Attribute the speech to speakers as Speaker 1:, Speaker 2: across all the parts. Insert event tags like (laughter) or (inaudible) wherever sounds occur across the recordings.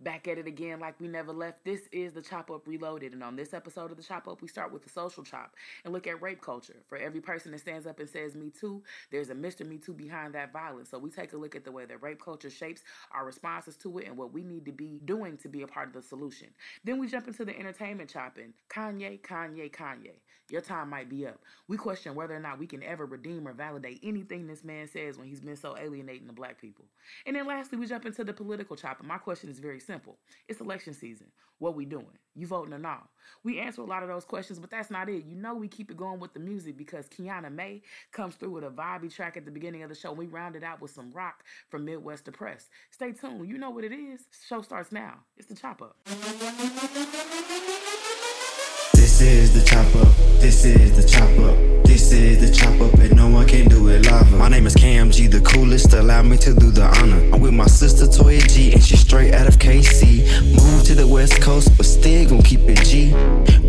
Speaker 1: Back at it again like we never left. This is the Chop Up Reloaded. And on this episode of the Chop Up, we start with the social chop and look at rape culture. For every person that stands up and says Me Too, there's a Mr. Me Too behind that violence. So we take a look at the way that rape culture shapes our responses to it and what we need to be doing to be a part of the solution. Then we jump into the entertainment chopping. Kanye, Kanye, Kanye. Your time might be up. We question whether or not we can ever redeem or validate anything this man says when he's been so alienating to black people. And then lastly, we jump into the political chop. And my question is very simple. It's election season. What we doing? You voting or not? We answer a lot of those questions, but that's not it. You know we keep it going with the music because Kiana Maye comes through with a vibey track at the beginning of the show. We round it out with some rock from Midwest Depressed. Stay tuned. You know what it is. Show starts now. It's the chop up.
Speaker 2: This is the chop up. This is the chop up. This is the chop up, one can do it live. My name is Kam G, the coolest. Allow me to do the honor. I'm with my sister Toya G, and she's straight out of KC. Moved to the West Coast, but still gon' keep it G.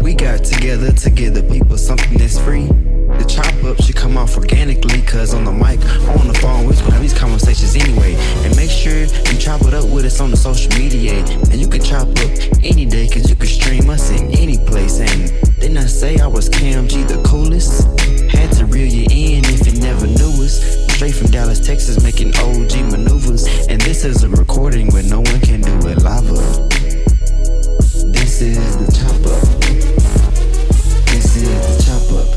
Speaker 2: We got together to give the people something that's free. The chop up should come off organically, cause on the mic, on the phone, we gonna have these conversations anyway. And make sure you chop it up with us on the social media. And you can chop up any day, cause you can stream us in any place. And didn't I say I was Kam G the coolest? Had to reel you in if you never knew us. Straight from Dallas, Texas, making OG maneuvers. And this is a recording where no one can do it live. This is the chop up. This is the chop up.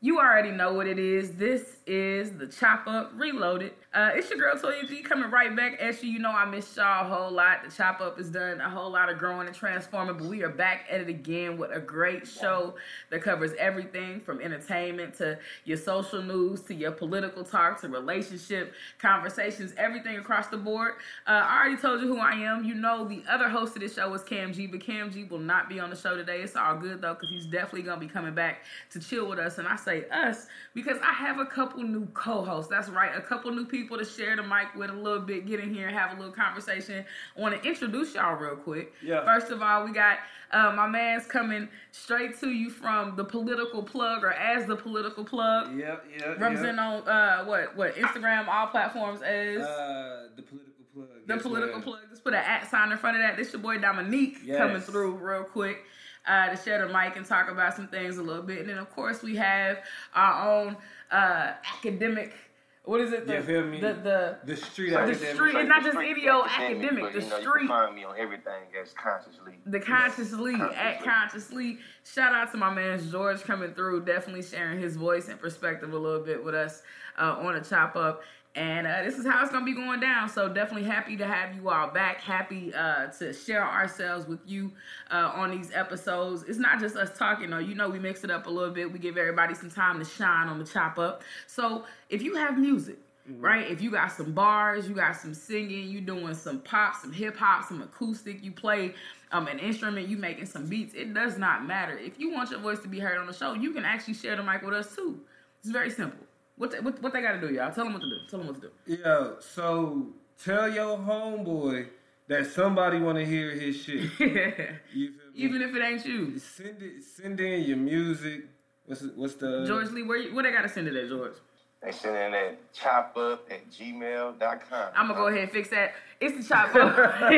Speaker 1: You already know what it is. This is the Chop Up Reloaded. Uh, it's your girl Toya G coming right back at you. You know I miss y'all a whole lot. The Chop Up has done a whole lot of growing and transforming, but we are back at it again with a great show that covers everything from entertainment to your social news to your political talk to relationship conversations, everything across the board. Uh, I already told you who I am. You know the other host of this show is Kam G, but Kam G will not be on the show today. It's all good though because he's definitely gonna be coming back to chill with us. And I say us because I have a couple new co-hosts. That's right, a couple new people to share the mic with a little bit, get in here and have a little conversation. I want to introduce y'all real quick.
Speaker 3: Yeah.
Speaker 1: First of all, we got uh, my man's coming straight to you from the political plug or as the political plug.
Speaker 3: Yep, yep.
Speaker 1: Represent
Speaker 3: yep.
Speaker 1: on uh, what what Instagram, all platforms as
Speaker 3: Uh, the political plug.
Speaker 1: the political plug. Just put an at sign in front of that. This your boy Dominique
Speaker 3: Yes.
Speaker 1: coming through real quick uh, to share the mic and talk about some things a little bit. And then of course we have our own uh, academic. What is it? The,
Speaker 3: You feel me?
Speaker 1: The the
Speaker 3: The street
Speaker 1: The
Speaker 3: academic.
Speaker 1: street- it's not just
Speaker 4: Street
Speaker 1: idio
Speaker 4: academic,
Speaker 1: academic,
Speaker 4: but,
Speaker 1: the
Speaker 4: you know, You
Speaker 1: street.
Speaker 4: can find me on everything as consciouslee.
Speaker 1: the consciouslee at
Speaker 4: Consciouslee.
Speaker 1: consciouslee. Shout out to my man George coming through, definitely sharing his voice and perspective a little bit with us uh, on a chop up. And uh, this is how it's gonna be going down. So definitely happy to have you all back. Happy uh, to share ourselves with you uh, on these episodes. It's not just us talking though. You know we mix it up a little bit. We give everybody some time to shine on the chop up. So if you have music, right? If you got some bars, you got some singing, you doing some pop, some hip hop, some acoustic, you play um, an instrument, you making some beats. It does not matter. If you want your voice to be heard on the show, you can actually share the mic with us too. It's very simple. What they, what, what they got to do, y'all? Tell them what to do. Tell them what to do.
Speaker 3: Yeah, so tell your homeboy that somebody want to hear his shit. (laughs) You feel me?
Speaker 1: Even if it ain't you,
Speaker 3: send it, send in your music. What's the- what's the
Speaker 1: George Lee, where you, where they got to send it at, George?
Speaker 4: They send in at chopup at gmail.com.
Speaker 1: I'm gonna go ahead and fix that. It's the chop up. (laughs)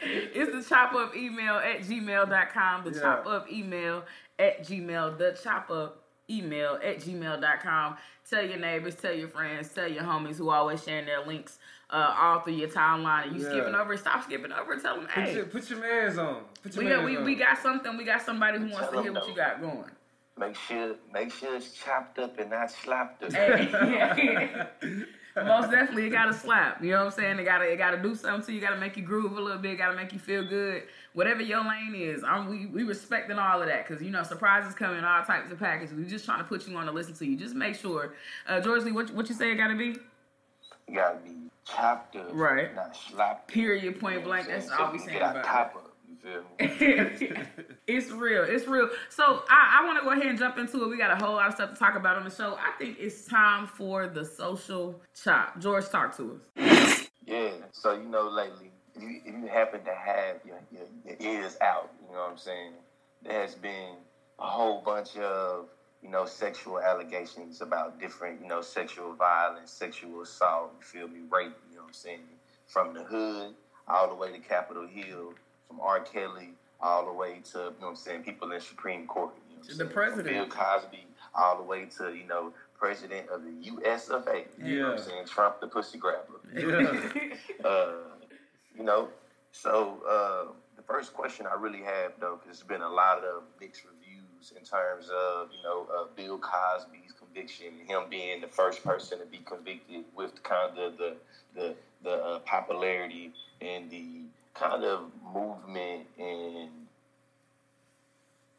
Speaker 1: it's the chop up email at gmail.com. The
Speaker 3: Yeah.
Speaker 1: chop up email at gmail. The chop up email at gmail.com. Tell your neighbors, tell your friends, tell your homies who always sharing their links uh, all through your timeline. And you
Speaker 3: Yeah.
Speaker 1: skipping over, stop skipping over. Tell them,
Speaker 3: Put,
Speaker 1: hey,
Speaker 3: your, put your mans on. Put your
Speaker 1: we got,
Speaker 3: mans
Speaker 1: we,
Speaker 3: on.
Speaker 1: we got something. We got somebody who wants
Speaker 4: Tell
Speaker 1: to hear
Speaker 4: them
Speaker 1: what you got going.
Speaker 4: Make sure, make sure it's chopped up and not slapped up.
Speaker 1: Hey, (laughs) (laughs) Most definitely, it gotta slap. You know what I'm saying? It gotta, it gotta do something to you. Gotta make you groove a little bit. Gotta make you feel good. Whatever your lane is, I'm, we we respecting all of that because you know surprises come in all types of packages. We just trying to put you on to listen to you. Just make sure, uh, George Lee, what what you say it gotta be?
Speaker 4: You gotta be up,
Speaker 1: Right.
Speaker 4: not up.
Speaker 1: Period. Point
Speaker 4: You know
Speaker 1: blank. That's all we saying about
Speaker 4: top
Speaker 1: it.
Speaker 4: Up. You feel me? (laughs)
Speaker 1: it's real. It's real. So I, I want to go ahead and jump into it. We got a whole lot of stuff to talk about on the show. I think it's time for the social chop. George, talk to us.
Speaker 4: Yeah. So you know, lately, if you, if you happen to have your, your, your ears out, you know what I'm saying? There has been a whole bunch of you know sexual allegations about different you know sexual violence, sexual assault. You feel me? Rape. You know what I'm saying? from the hood all the way to Capitol Hill, from R. Kelly all the way to you know what I'm saying people in Supreme Court. You know what I'm
Speaker 1: The
Speaker 4: saying?
Speaker 1: president.
Speaker 4: From Bill Cosby all the way to you know president of the U.S. of A. You know what I'm saying? Trump the pussy grabber.
Speaker 3: Yeah. (laughs)
Speaker 4: uh, you know, so uh, the first question I really have though, because there's been a lot of mixed reviews in terms of you know uh, Bill Cosby's conviction, him being the first person to be convicted with kind of the the the uh, popularity and the kind of movement and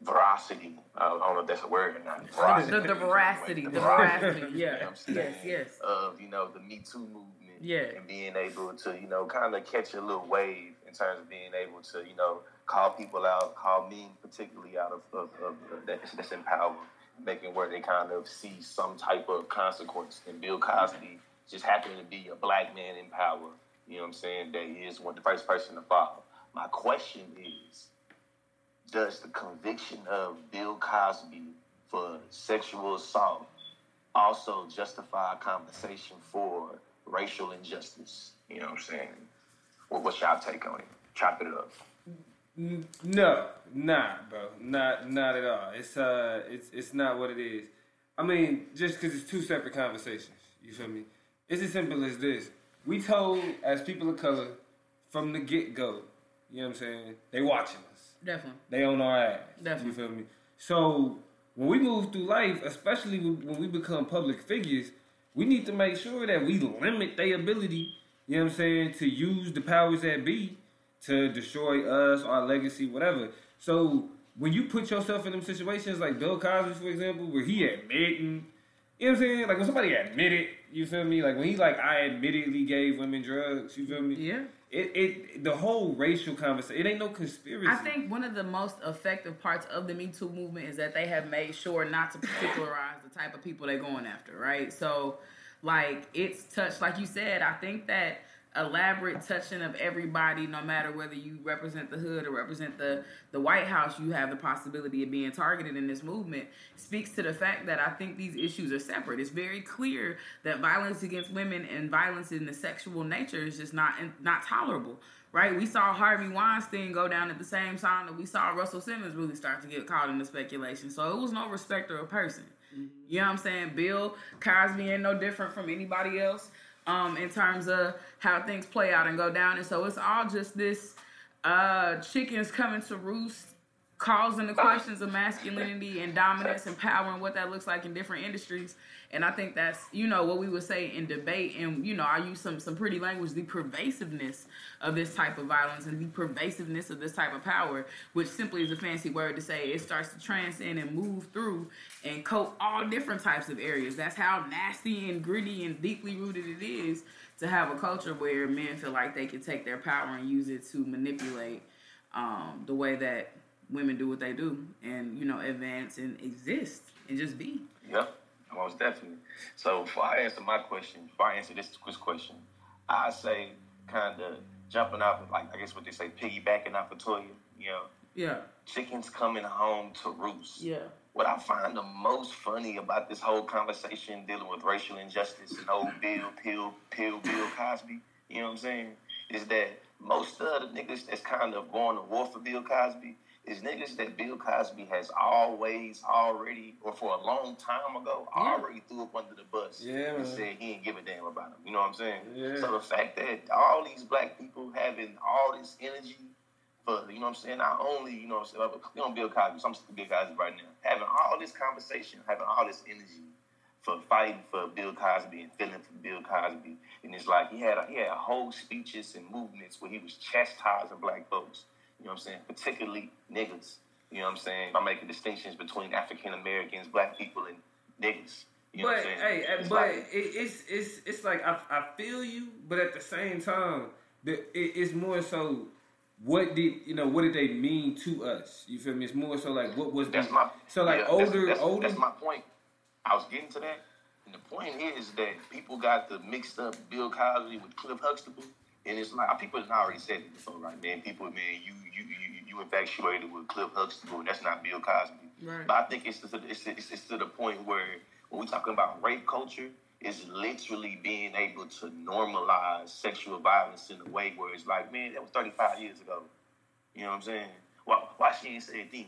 Speaker 4: veracity. I don't know if that's a word or not.
Speaker 1: the, the veracity, the
Speaker 4: The
Speaker 1: veracity,
Speaker 4: you know
Speaker 1: yeah,
Speaker 4: what I'm
Speaker 1: yes, yes.
Speaker 4: of you know the Me Too movement,
Speaker 1: Yeah.
Speaker 4: and being able to you know kind of catch a little wave in terms of being able to you know call people out, call men particularly out of, of, of, of that, that's in power, making where they kind of see some type of consequence. And Bill Cosby just happened to be a black man in power. You know what I'm saying? That he is one the first person to follow. My question is does the conviction of Bill Cosby for sexual assault also justify a conversation for racial injustice? You know what I'm saying? What, what's y'all take on it? Chop it up.
Speaker 3: No, not bro, not not at all. It's uh, it's it's not what it is. I mean, just because it's two separate conversations. You feel me? It's as simple as this. We told as people of color from the get go. You know what I'm saying? They watching us.
Speaker 1: Definitely.
Speaker 3: They on our ass.
Speaker 1: Definitely.
Speaker 3: You feel me? So when we move through life, especially when we become public figures, we need to make sure that we limit their ability, you know what I'm saying, to use the powers that be to destroy us, our legacy, whatever. So when you put yourself in them situations like Bill Cosby, for example, where he admitting, you know what I'm saying? Like when somebody admitted, you feel me? Like when he like I admittedly gave women drugs, you feel me?
Speaker 1: Yeah.
Speaker 3: It it the whole racial conversation, it ain't no conspiracy.
Speaker 1: I think one of the most effective parts of the Me Too movement is that they have made sure not to particularize the type of people they're going after, right? So, like, it's touched, like you said, I think that elaborate touching of everybody, no matter whether you represent the hood or represent the, the White House, you have the possibility of being targeted in this movement, speaks to the fact that I think these issues are separate. It's very clear that violence against women and violence in the sexual nature is just not not tolerable right? We saw Harvey Weinstein go down at the same time that we saw Russell Simmons really start to get caught in the speculation. So it was no respecter of person. Mm-hmm. You know what I'm saying? Bill Cosby ain't no different from anybody else um, in terms of how things play out and go down. And so it's all just this uh, chickens coming to roost, causing the questions of masculinity and dominance and power and what that looks like in different industries. And I think that's, you know, what we would say in debate. And, you know, I use some, some pretty language, the pervasiveness of this type of violence and the pervasiveness of this type of power, which simply is a fancy word to say it starts to transcend and move through and coat all different types of areas. That's how nasty and gritty and deeply rooted it is to have a culture where men feel like they can take their power and use it to manipulate um, the way that women do what they do and, you know, advance and exist and just be.
Speaker 4: Yep, most definitely. So before I answer my question, before I answer this question, I say kind of jumping off, of, like I guess what they say, piggybacking off of Toya. You know,
Speaker 1: Yeah.
Speaker 4: chickens coming home to roost.
Speaker 1: Yeah.
Speaker 4: What I find the most funny about this whole conversation dealing with racial injustice and old Bill, Pill, Pill, Bill Cosby, you know what I'm saying, is that most of the niggas that's kind of going to war for Bill Cosby is niggas that Bill Cosby has always already, or for a long time ago,
Speaker 1: Yeah.
Speaker 4: already threw up under the bus
Speaker 3: Yeah,
Speaker 4: and said he ain't give a damn about him. You know what I'm saying?
Speaker 3: Yeah.
Speaker 4: So the fact that all these black people having all this energy for you know what I'm saying, not only, you know what I'm saying, you know Bill Cosby, so I'm still Bill Cosby right now. Having all this conversation, having all this energy for fighting for Bill Cosby and feeling for Bill Cosby. And it's like he had a, he had whole speeches and movements where he was chastising black folks. You know what I'm saying? Particularly niggas. You know what I'm saying? By making distinctions between African Americans, black people, and niggas. You know
Speaker 3: but
Speaker 4: what I'm saying?
Speaker 3: hey,
Speaker 4: It's
Speaker 3: but
Speaker 4: like-
Speaker 3: it, it's it's it's like I, I feel you, but at the same time, the, it, it's more so. What did you know? What did they mean to us? You feel me? It's more so like what was the
Speaker 4: my
Speaker 3: so like
Speaker 4: yeah,
Speaker 3: older
Speaker 4: that's,
Speaker 3: older.
Speaker 4: That's my point. I was getting to that, and the point is that people got the mixed up Bill Cosby with Cliff Huxtable, and it's like people have already said it before, right? Man, people, man, you you you you infatuated with Cliff Huxtable, and that's not Bill Cosby.
Speaker 1: Right.
Speaker 4: But I think it's to, it's, it's, it's to the point where when we talking about rape culture, is literally being able to normalize sexual violence in a way where it's like, man, that was 35 years ago. You know what I'm saying? Why, why she ain't say a thing?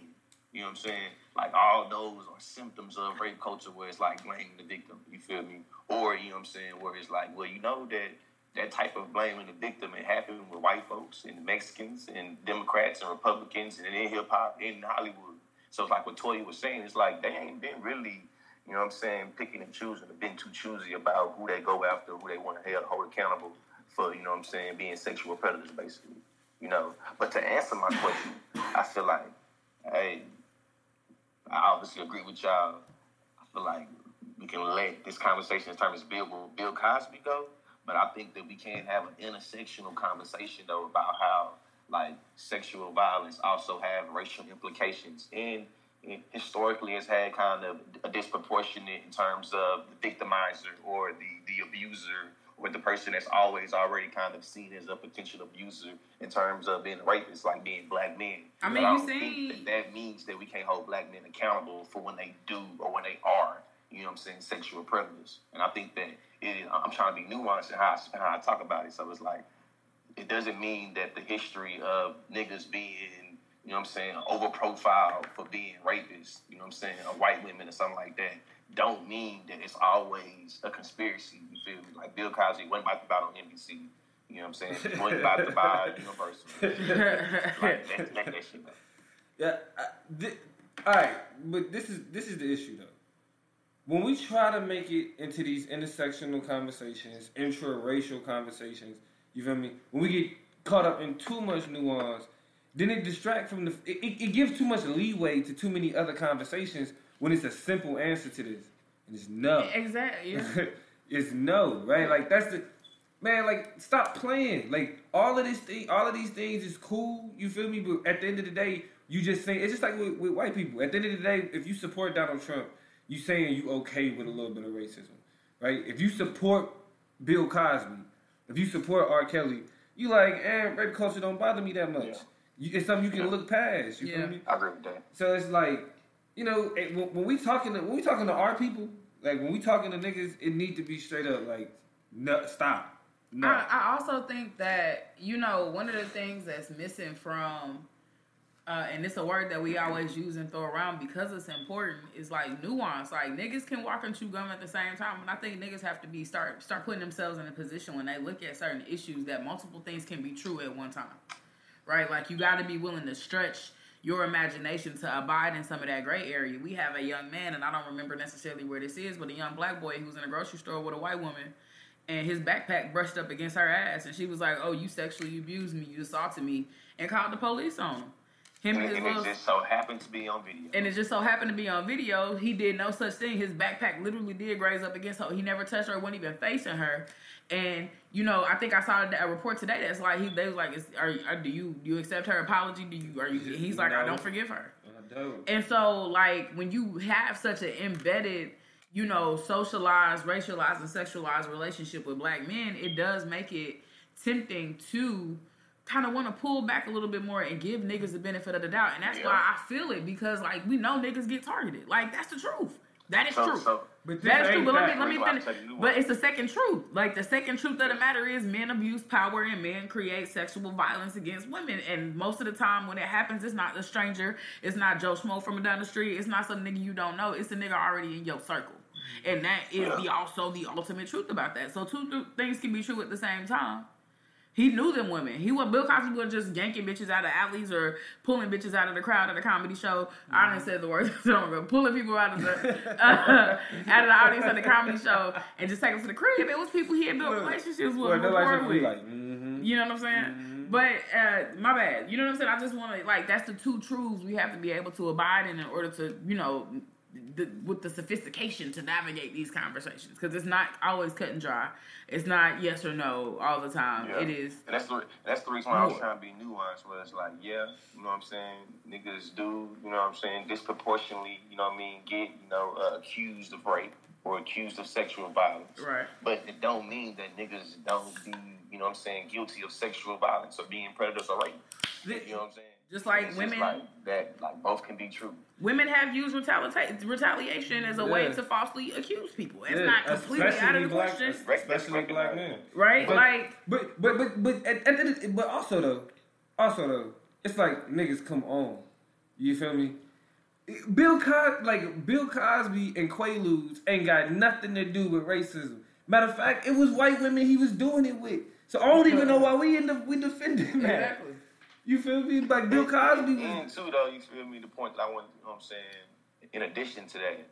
Speaker 4: You know what I'm saying? Like all those are symptoms of rape culture where it's like blaming the victim. You feel me? Or you know what I'm saying? Where it's like, well, you know that that type of blaming the victim it happened with white folks and Mexicans and Democrats and Republicans and in hip hop in Hollywood. So it's like what Toya was saying. It's like they ain't been really, you know what I'm saying, picking and choosing, or been too choosy about who they go after, who they want to hold accountable for. You know what I'm saying, being sexual predators, basically. You know. But to answer my question, I feel like, hey, I obviously agree with y'all. I feel like we can let this conversation in terms of Bill Bill Cosby go, but I think that we can have an intersectional conversation though about how like sexual violence also have racial implications and historically has had kind of a disproportionate in terms of the victimizer or the, the abuser or the person that's always already kind of seen as a potential abuser in terms of being a rapist, like being black men.
Speaker 1: I mean, you see-
Speaker 4: that, that means that we can't hold black men accountable for when they do or when they are, you know what I'm saying, sexual predators. And I think that it, I'm trying to be nuanced in how I, how I talk about it. So it's like, it doesn't mean that the history of niggas being, you know what I'm saying, over profiled for being rapists, you know what I'm saying, or white women or something like that, don't mean that it's always a conspiracy. You feel me? Like Bill Cosby wasn't about to buy on NBC. You know what I'm saying? He wasn't about to buy (laughs) Universal. Like, that, that, that shit up.
Speaker 3: Yeah. I, thi- all right, but this is this is the issue though. When we try to make it into these intersectional conversations, intra-racial conversations, you feel me? When we get caught up in too much nuance, then it distract from the. It, it, it gives too much leeway to too many other conversations when it's a simple answer to this, and it's no.
Speaker 1: exactly. Yeah. (laughs)
Speaker 3: it's no, right? Like that's the man. Like stop playing. Like all of this thing, all of these things is cool. You feel me? But at the end of the day, you just saying it's just like with, with white people. At the end of the day, if you support Donald Trump, you saying you okay with a little bit of racism, right? If you support Bill Cosby, if you support R. Kelly, you like, eh, rape culture don't bother me that much.
Speaker 4: Yeah.
Speaker 3: You, it's something you can look past. You
Speaker 1: Yeah.
Speaker 3: feel me?
Speaker 4: I agree with that.
Speaker 3: So it's like, you know, it, when, when we talking to when we talking to our people, like when we talking to niggas, it need to be straight up like, no, stop, no.
Speaker 1: I, I also think that you know one of the things that's missing from, uh, and it's a word that we always use and throw around because it's important. Is like nuance. Like niggas can walk and chew gum at the same time, and I think niggas have to be start start putting themselves in a position when they look at certain issues that multiple things can be true at one time, right? Like you got to be willing to stretch your imagination to abide in some of that gray area. We have a young man, and I don't remember necessarily where this is, but a young black boy who's in a grocery store with a white woman and his backpack brushed up against her ass, and she was like, "Oh, you sexually abused me, you assaulted me," and called the police on him. Him
Speaker 4: And,
Speaker 1: and his
Speaker 4: and it just so happened to be on video.
Speaker 1: and it just so happened to be on video. He did no such thing. His backpack literally did graze up against her. He never touched her. wasn't even facing her. And you know, I think I saw a report today that's like he they was like, is, are, are do you do you accept her apology? Do you are you? He's like, I don't forgive her.
Speaker 3: I don't.
Speaker 1: And so, like, when you have such an embedded, you know, socialized, racialized, and sexualized relationship with black men, it does make it tempting to kind of want to pull back a little bit more and give niggas the benefit of the doubt. And that's
Speaker 4: Yeah.
Speaker 1: why I feel it because, like, we know niggas get targeted. Like, that's the truth. That is
Speaker 4: so,
Speaker 1: true.
Speaker 4: so
Speaker 3: But
Speaker 1: That is true, but let me let me
Speaker 4: That's
Speaker 1: finish. But it's the second truth. Like the second truth of the matter is men abuse power and men create sexual violence against women. And most of the time when it happens, it's not a stranger. It's not Joe Schmo from down the street. It's not some nigga you don't know. It's a nigga already in your circle. And that is the also the ultimate truth about that. So two th- things can be true at the same time. He knew them women. He was Bill Cosby was just yanking bitches out of alleys or pulling bitches out of the crowd at a comedy show. I didn't say the word, (laughs) so I'm gonna pulling people out of the uh, out of the audience at the comedy show and just take them to the crib. It was people he had built relationships with
Speaker 3: Well,
Speaker 1: before
Speaker 3: nobody should be
Speaker 1: with.
Speaker 3: like, mm-hmm.
Speaker 1: You know what I'm saying? But uh, my bad. You know what I'm saying? I just want to like that's the two truths we have to be able to abide in in order to you know the, with the sophistication to navigate these conversations because it's not always cut and dry. It's not yes or no all the time.
Speaker 4: Yeah.
Speaker 1: It is.
Speaker 4: And that's the that's the reason why I was trying to be nuanced. Where it's like, yeah, you know what I'm saying. Niggas do, you know what I'm saying, disproportionately, you know what I mean, get you know uh, accused of rape or accused of sexual violence.
Speaker 1: Right.
Speaker 4: But it don't mean that niggas don't be, you know what I'm saying, guilty of sexual violence or being predators or rape.
Speaker 3: Th-
Speaker 4: You know what I'm saying?
Speaker 1: Just like
Speaker 4: It's
Speaker 1: women,
Speaker 4: just like that, like both can be true.
Speaker 1: women have used retaliation retaliation as a way to falsely accuse people. It's
Speaker 3: Yeah,
Speaker 1: not completely out of the
Speaker 3: black,
Speaker 1: question,
Speaker 3: especially black men.
Speaker 1: right?
Speaker 3: But,
Speaker 1: like,
Speaker 3: but but but but at, at, the- but also though, also though, it's like niggas come on. You feel me? Bill Cos like Bill Cosby and Quaaludes ain't got nothing to do with racism. Matter of fact, it was white women he was doing it with. So I don't even know why we end up we defending that.
Speaker 1: exactly.
Speaker 3: You feel me? Like Bill Cosby was
Speaker 4: And too, though, you feel me? The point that I want, you know what I'm saying? In addition to that,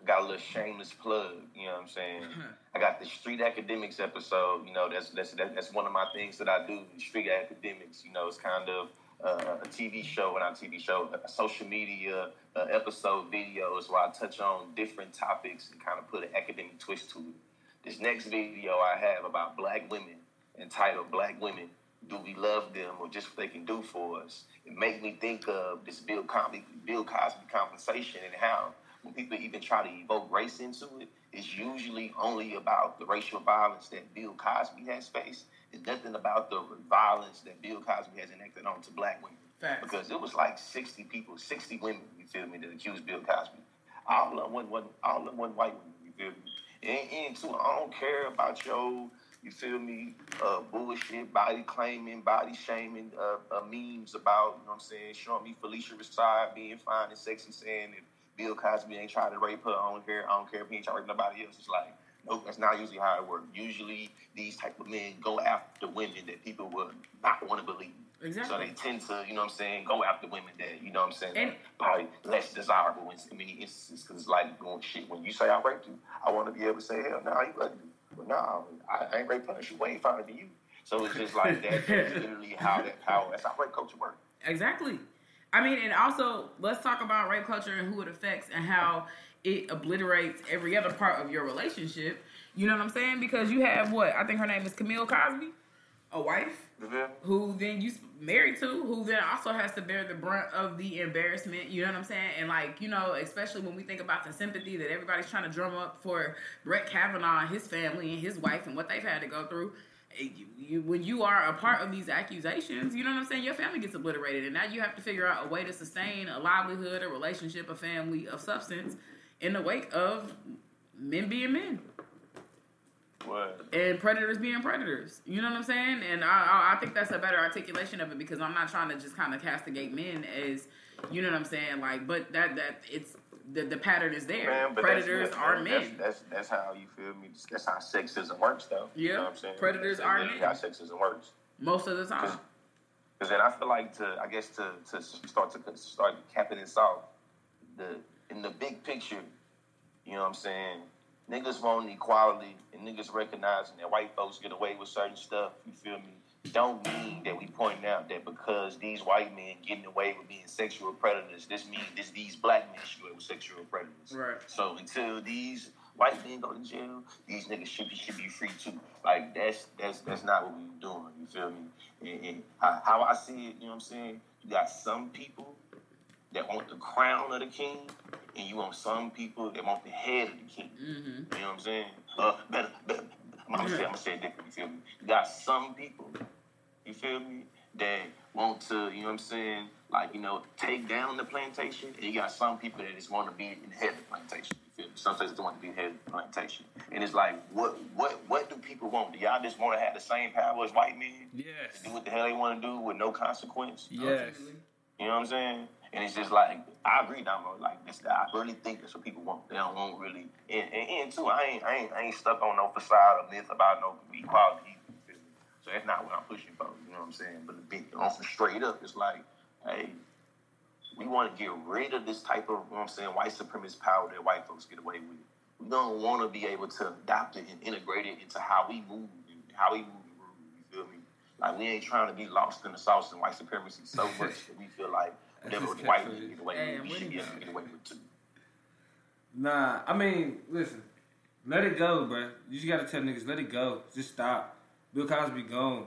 Speaker 4: I got a little shameless plug, you know what I'm saying? (laughs) I got the Street Academics episode, you know, that's that's that- that's one of my things that I do, Street Academics, you know, it's kind of uh, a TV show, not a TV show, a social media uh, episode videos where I touch on different topics and kind of put an academic twist to it. This next video I have about black women, entitled Black Women, Do We Love Them or Just What They Can Do For Us? It made me think of this Bill Cosby, Bill Cosby conversation and how when people even try to evoke race into it, it's usually only about the racial violence that Bill Cosby has faced. It's nothing about the violence that Bill Cosby has enacted onto black women.
Speaker 1: Facts.
Speaker 4: Because it was like 60 people, 60 women, you feel me, that accused Bill Cosby. All of them wasn't, wasn't, all of them wasn't white women, you feel me? And, and too, I don't care about your, you feel me, uh, bullshit, body claiming, body shaming, uh, uh, memes about, you know what I'm saying, showing me Phylicia Rashad being fine and sexy, saying if Bill Cosby ain't trying to rape her, I don't care, I don't care if he ain't trying to rape nobody else. It's like, nope, that's not usually how it works. Usually, these type of men go after women that people would not want to believe.
Speaker 1: Exactly.
Speaker 4: So they tend to, you know what I'm saying, go after women that, you know what I'm saying,
Speaker 1: And-
Speaker 4: probably less desirable in, many instances. Because it's like doing shit. When you say I raped you, I want to be able to say, hell, no, you ugly. But no, I, I ain't raped her. She way finer than you. So it's just like that. (laughs) That's literally how that power, that's how rape culture works.
Speaker 1: Exactly. I mean, and also let's talk about rape culture and who it affects and how it obliterates every other part of your relationship. You know what I'm saying? Because you have what I think her name is Camille Cosby, a wife
Speaker 4: You me?
Speaker 1: who then you married to, who then also has to bear the brunt of the embarrassment. You know what I'm saying? And like you know, especially when we think about the sympathy that everybody's trying to drum up for Brett Kavanaugh and his family and his wife and what they've had to go through. eh, You, you, when you are a part of these accusations, you know what I'm saying. Your family gets obliterated, and now you have to figure out a way to sustain a livelihood, a relationship, a family of substance in the wake of men being men And predators being predators. You know what I'm saying? And I, I, I think that's a better articulation of it because I'm not trying to just kind of castigate men as, you know what I'm saying? Like, but that that it's the the pattern is there.
Speaker 4: Man,
Speaker 1: predators
Speaker 4: that's,
Speaker 1: are
Speaker 4: that's,
Speaker 1: men.
Speaker 4: That's, that's that's how you feel me. That's how sexism works, though. You
Speaker 1: Yeah,
Speaker 4: know what I'm saying?
Speaker 1: predators
Speaker 4: That's
Speaker 1: are men.
Speaker 4: How sexism works.
Speaker 1: most of the time.
Speaker 4: Because then I feel like to, I guess to, to start to start capping this off, the in the big picture, you know what I'm saying? Niggas want equality and niggas recognizing that white folks get away with certain stuff. You feel me? Don't mean that we pointing out that because these white men getting away with being sexual predators, this means this these black men should with sexual predators.
Speaker 1: Right.
Speaker 4: So until these white men go to jail, these niggas should be should be free too. Like that's that's that's not what we doing. You feel me? And, and how, how I see it, you know what I'm saying? You got some people that want the crown of the king, and you want some people that want the head of the king.
Speaker 1: Mm-hmm.
Speaker 4: You know what I'm saying? Uh, better, better. I'm gonna say, I'm gonna say it different. You feel me? You got some people, you feel me, that want to, you know what I'm saying, like you know, take down the plantation, and you got some people that just want to be in the head of the plantation. You feel me? Some places don't want to be in the head of the plantation, and it's like, what, what, what do people want? Do y'all just want to have the same power as white men?
Speaker 3: Yes.
Speaker 4: Do what the hell they want to do with no consequence?
Speaker 3: Yes.
Speaker 4: You know what I'm saying? And it's just like I agree, Damo. Like this, I really think that's what people want. They don't want really. And, and, and too, I ain't, I ain't, I ain't stuck on no facade or myth about no equality. So that's not what I'm pushing for. You know what I'm saying? But the big, on straight up, it's like, hey, we want to get rid of this type of, you know what I'm saying, white supremacist power that white folks get away with. We don't want to be able to adopt it and integrate it into how we move, and how we move. You feel me? Like we ain't trying to be lost in the sauce and white supremacy so (laughs) much that we feel like whatever
Speaker 3: That's
Speaker 4: white
Speaker 3: catchphrase.
Speaker 4: men get away with, we
Speaker 1: what
Speaker 4: should be
Speaker 1: you
Speaker 4: able to
Speaker 1: got?
Speaker 4: get away with too.
Speaker 3: Nah, I mean, listen, let it go, bro. You just gotta tell niggas, let it go. Just stop. Bill Cosby gone.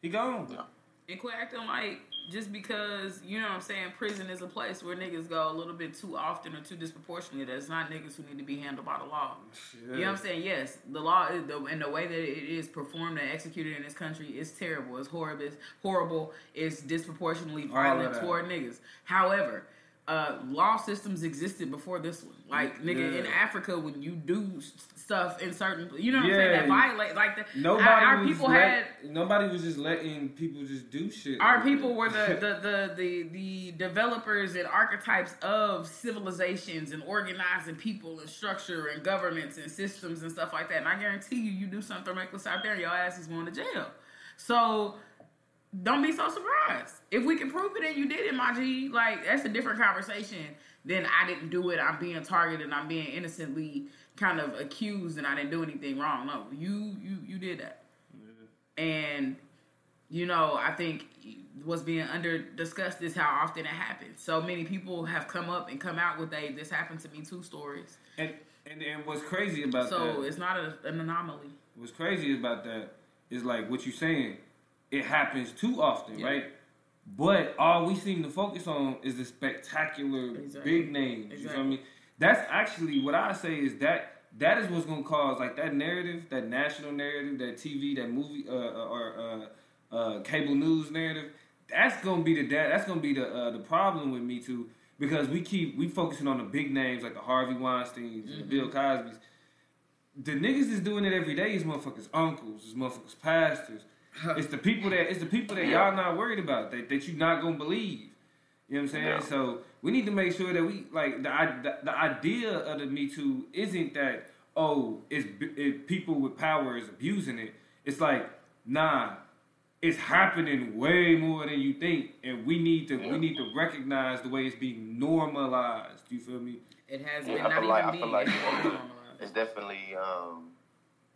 Speaker 3: He gone.
Speaker 4: Yeah.
Speaker 1: And quit acting like just because you know what I'm saying prison is a place where niggas go a little bit too often or too disproportionately. That's not niggas who need to be handled by the law. You know what I'm saying? Yes, the law is the, and the way that it is performed and executed in this country is terrible. It's horrible. It's horrible. It's disproportionately violent toward niggas. However. Uh, law systems existed before this one. Like nigga in Africa, when you do stuff in certain, you know what I'm saying, that violate like the
Speaker 3: Nobody
Speaker 1: our, our
Speaker 3: was
Speaker 1: people
Speaker 3: let-
Speaker 1: had
Speaker 3: nobody was just letting people just do shit.
Speaker 1: our
Speaker 3: like
Speaker 1: people
Speaker 3: that.
Speaker 1: were the, the, the, the, the developers and archetypes of civilizations and organizing people and structure and governments and systems and stuff like that. And I guarantee you, you do something reckless out there, your ass is going to jail. So don't be so surprised. If we can prove it and you did it, my G, like that's a different conversation than I didn't do it, I'm being targeted, I'm being innocently kind of accused and I didn't do anything wrong. No, you you you did that. And you know, I think what's being under discussed is how often it happens. So many people have come up and come out with a this happened to me two stories.
Speaker 3: And, and and what's crazy about
Speaker 1: So
Speaker 3: that?
Speaker 1: it's not a, an anomaly.
Speaker 3: What's crazy about that is like what you're saying. It happens too often,
Speaker 1: Yeah.
Speaker 3: right? But all we seem to focus on is the spectacular
Speaker 1: Exactly.
Speaker 3: big names. You know what I mean? That's actually what I say is that that is what's gonna cause like that narrative, that national narrative, that TV, that movie, uh, uh, or uh, uh, cable news narrative. That's gonna be the that's gonna be the uh, the problem with Me Too because we keep we focusing on the big names like the Harvey Weinstein's and the Bill Cosby's. The niggas is doing it every day. Is motherfuckers uncles, is motherfuckers pastors. It's the people that it's the people that y'all not worried about that, that you not gonna believe. You know what I'm saying?
Speaker 4: Yeah.
Speaker 3: So we need to make sure that we like the the, the idea of the Me Too isn't that oh it's, it, people with power is abusing it. It's like nah, it's happening way more than you think, and we need to
Speaker 4: Yeah.
Speaker 3: we need to recognize the way it's being normalized. Do You feel me?
Speaker 1: It has
Speaker 4: Yeah,
Speaker 1: been
Speaker 4: I
Speaker 1: not
Speaker 4: feel like- I
Speaker 1: even
Speaker 4: feel
Speaker 1: being
Speaker 4: like- (laughs)
Speaker 1: normalized.
Speaker 4: it's definitely um,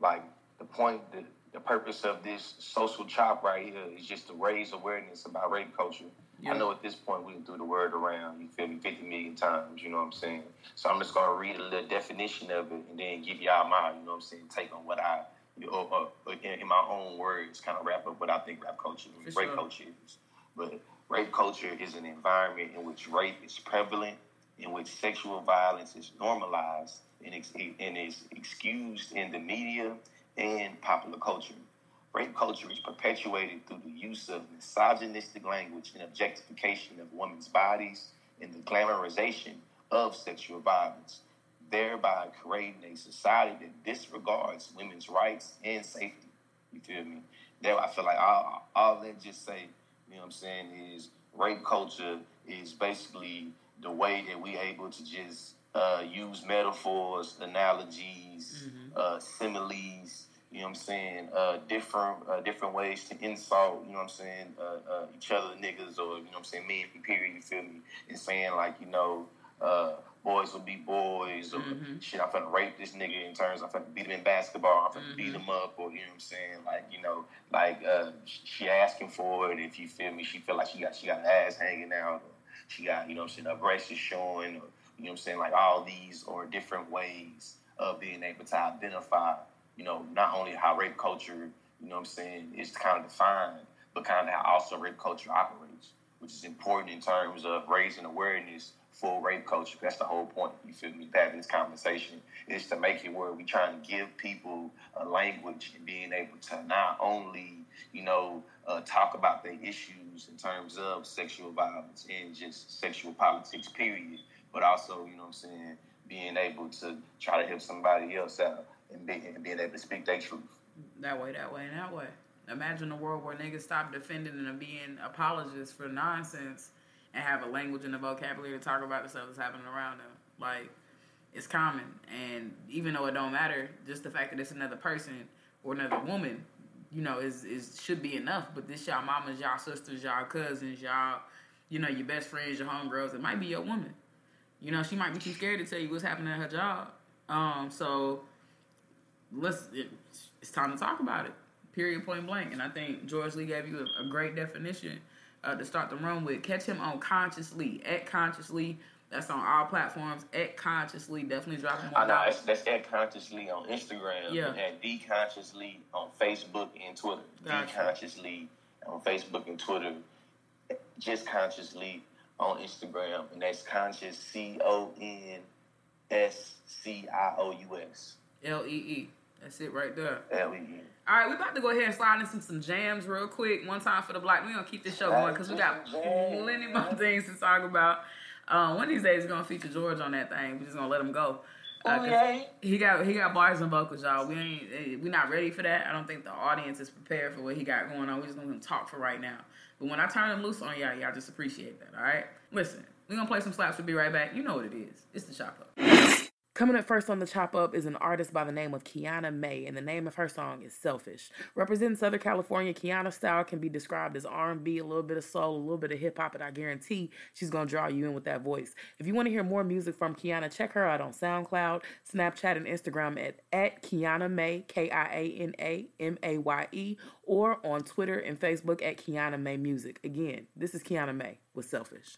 Speaker 4: like the point the, the purpose of this social chop right here is just to raise awareness about rape culture
Speaker 1: Yeah.
Speaker 4: i know at this point we can throw the word around you feel me 50 million times you know what i'm saying so i'm just going to read a little definition of it and then give y'all my you know what i'm saying take on what i you know, uh, uh, in, in my own words kind of wrap up what i think rap culture rape
Speaker 1: sure.
Speaker 4: culture is but rape culture is an environment in which rape is prevalent in which sexual violence is normalized and, ex- and is excused in the media and popular culture. Rape culture is perpetuated through the use of misogynistic language and objectification of women's bodies and the glamorization of sexual violence, thereby creating a society that disregards women's rights and safety. You feel me? There, I feel like all, all that just say, you know what I'm saying, is rape culture is basically the way that we able to just uh, use metaphors, analogies, uh, similes, you know what I'm saying, uh, different uh, different ways to insult, you know what I'm saying, uh, uh, each other niggas or, you know what I'm saying, men, period, you feel me, and saying like, you know, uh, boys will be boys or
Speaker 1: Mhm.
Speaker 4: shit, I'm finna rape this nigga in terms, I'm finna beat him in basketball, I'm finna
Speaker 1: Mhm.
Speaker 4: beat him up or, you know what I'm saying, like, you know, like uh, she asking for it, if you feel me, she feel like she got she got her ass hanging out or she got, you know what I'm saying, her breasts is showing or, you know what I'm saying, like all these or different ways of being able to identify, you know, not only how rape culture, you know what I'm saying, is kind of defined, but kind of how also rape culture operates, which is important in terms of raising awareness for rape culture. That's the whole point, you feel me, having this conversation, is to make it where we trying to give people a language and being able to not only, you know, uh, talk about their issues in terms of sexual violence and just sexual politics, period, but also, you know what I'm saying, being able to try to help somebody else out and, be, and being able to speak their truth.
Speaker 1: That way, that way, and that way. Imagine a world where niggas stop defending and being apologists for nonsense and have a language and a vocabulary to talk about the stuff that's happening around them. Like, it's common. And even though it don't matter, just the fact that it's another person or another woman, you know, is, is should be enough. But this y'all mamas, y'all sisters, y'all cousins, y'all, you know, your best friends, your homegirls, it might be your woman. You know, she might be too scared to tell you what's happening at her job. Um, so let's it, it's time to talk about it. Period, point blank. And I think George Lee gave you a, a great definition uh, to start the run with. Catch him on Consciouslee at Consciouslee. That's on all platforms. At Consciouslee, definitely drop him
Speaker 4: I know that's, that's at consciouslee on Instagram
Speaker 1: Yeah.
Speaker 4: and deconsciously on Facebook and Twitter.
Speaker 1: Gotcha.
Speaker 4: Deconsciously on Facebook and Twitter. just consciouslee on Instagram, and that's conscious C O N S C I O U S
Speaker 1: L E E. That's it right there.
Speaker 4: L E E.
Speaker 1: All right, we're about to go ahead and slide into some jams real quick. One time for the block. We're gonna keep this show going because we got plenty more things to talk about. Um, one of these days we're gonna feature George on that thing. We're just gonna let him go. Uh,
Speaker 4: yeah.
Speaker 1: He got he got bars and vocals, y'all. We ain't eh, we not ready for that. I don't think the audience is prepared for what he got going on. We just gonna talk for right now. But when I turn him loose on y'all, y'all just appreciate that. All right. Listen, we gonna play some slaps. We'll be right back. You know what it is. It's the chop up. Coming up first on the chop up is an artist by the name of Kiana Maye, and the name of her song is "Selfish." Representing Southern California, Kiana's style can be described as R&B, a little bit of soul, a little bit of hip hop, and I guarantee she's gonna draw you in with that voice. If you want to hear more music from Kiana, check her out on SoundCloud, Snapchat, and Instagram at at Kiana Maye, K I A N A M A Y E, or on Twitter and Facebook at Kiana Maye Music. Again, this is Kiana Maye with "Selfish."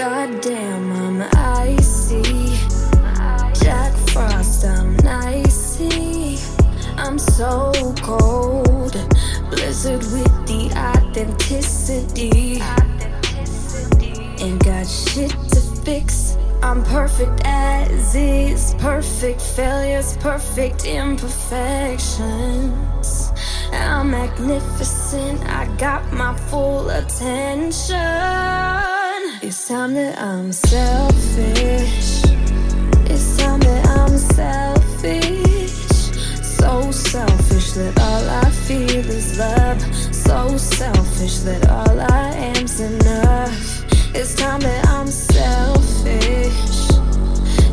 Speaker 5: Goddamn, I'm icy. Jack Frost, I'm icy. I'm so cold. Blizzard with the authenticity. Ain't got shit to fix. I'm perfect as is. Perfect failures, perfect imperfections. I'm magnificent. I got my full attention. It's time that I'm selfish. It's time that I'm selfish. So selfish that all I feel is love. So selfish that all I am's enough. It's time that I'm selfish.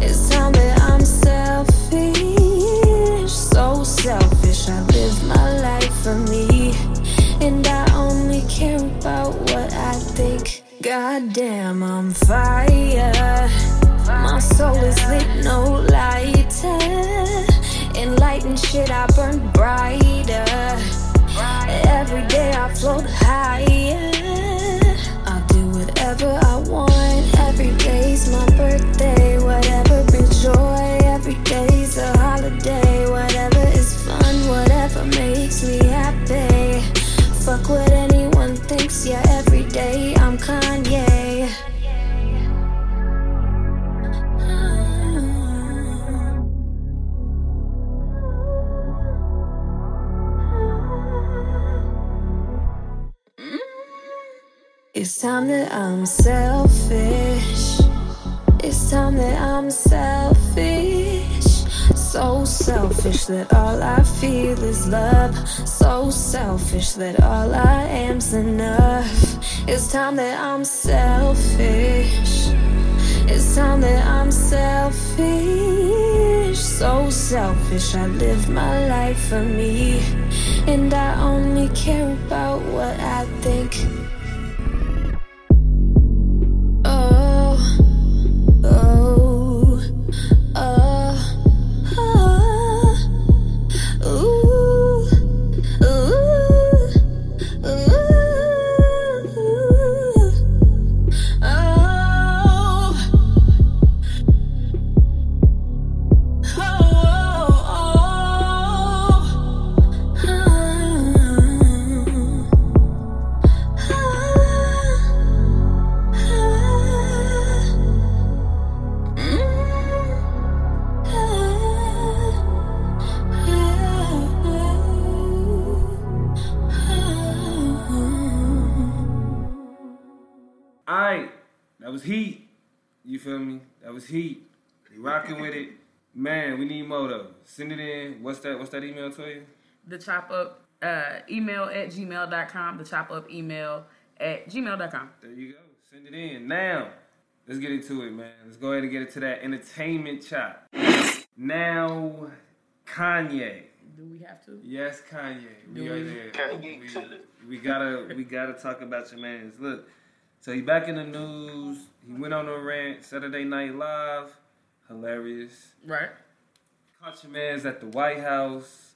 Speaker 5: It's time that I'm selfish. So selfish. I live my life for me. And I only care about what I think. Goddamn, I'm fire. My soul is lit, no lighter. Enlightened shit, I burn brighter. Every day I float higher. I'll do whatever I want. Every day's my birthday. Whatever brings joy. Every day's a holiday. Whatever is fun. Whatever makes me happy. Fuck what anyone thinks. Yeah, Kanye. It's time that I'm selfish. It's time that I'm selfish. So selfish that all I feel is love. So selfish that all I am's enough. It's time that I'm selfish. It's time that I'm selfish. So selfish. I live my life for me. And I only care about what I think.
Speaker 3: Rocking with it. Man, we need more though. Send it in. What's that what's that email to you?
Speaker 1: the chop up uh, email at gmail.com, the chop up email at gmail.com.
Speaker 3: There you go. Send it in. Now, let's get into it, man. Let's go ahead and get into that entertainment chop. Now, Kanye.
Speaker 1: Do we have to?
Speaker 3: Yes, Kanye. We
Speaker 1: Do
Speaker 3: are there.
Speaker 4: Kanye
Speaker 3: We, we gotta we gotta talk about your man's. Look, so he back in the news. He went on a rant Saturday Night Live. Hilarious.
Speaker 1: Right.
Speaker 3: Caught your man's at the White House.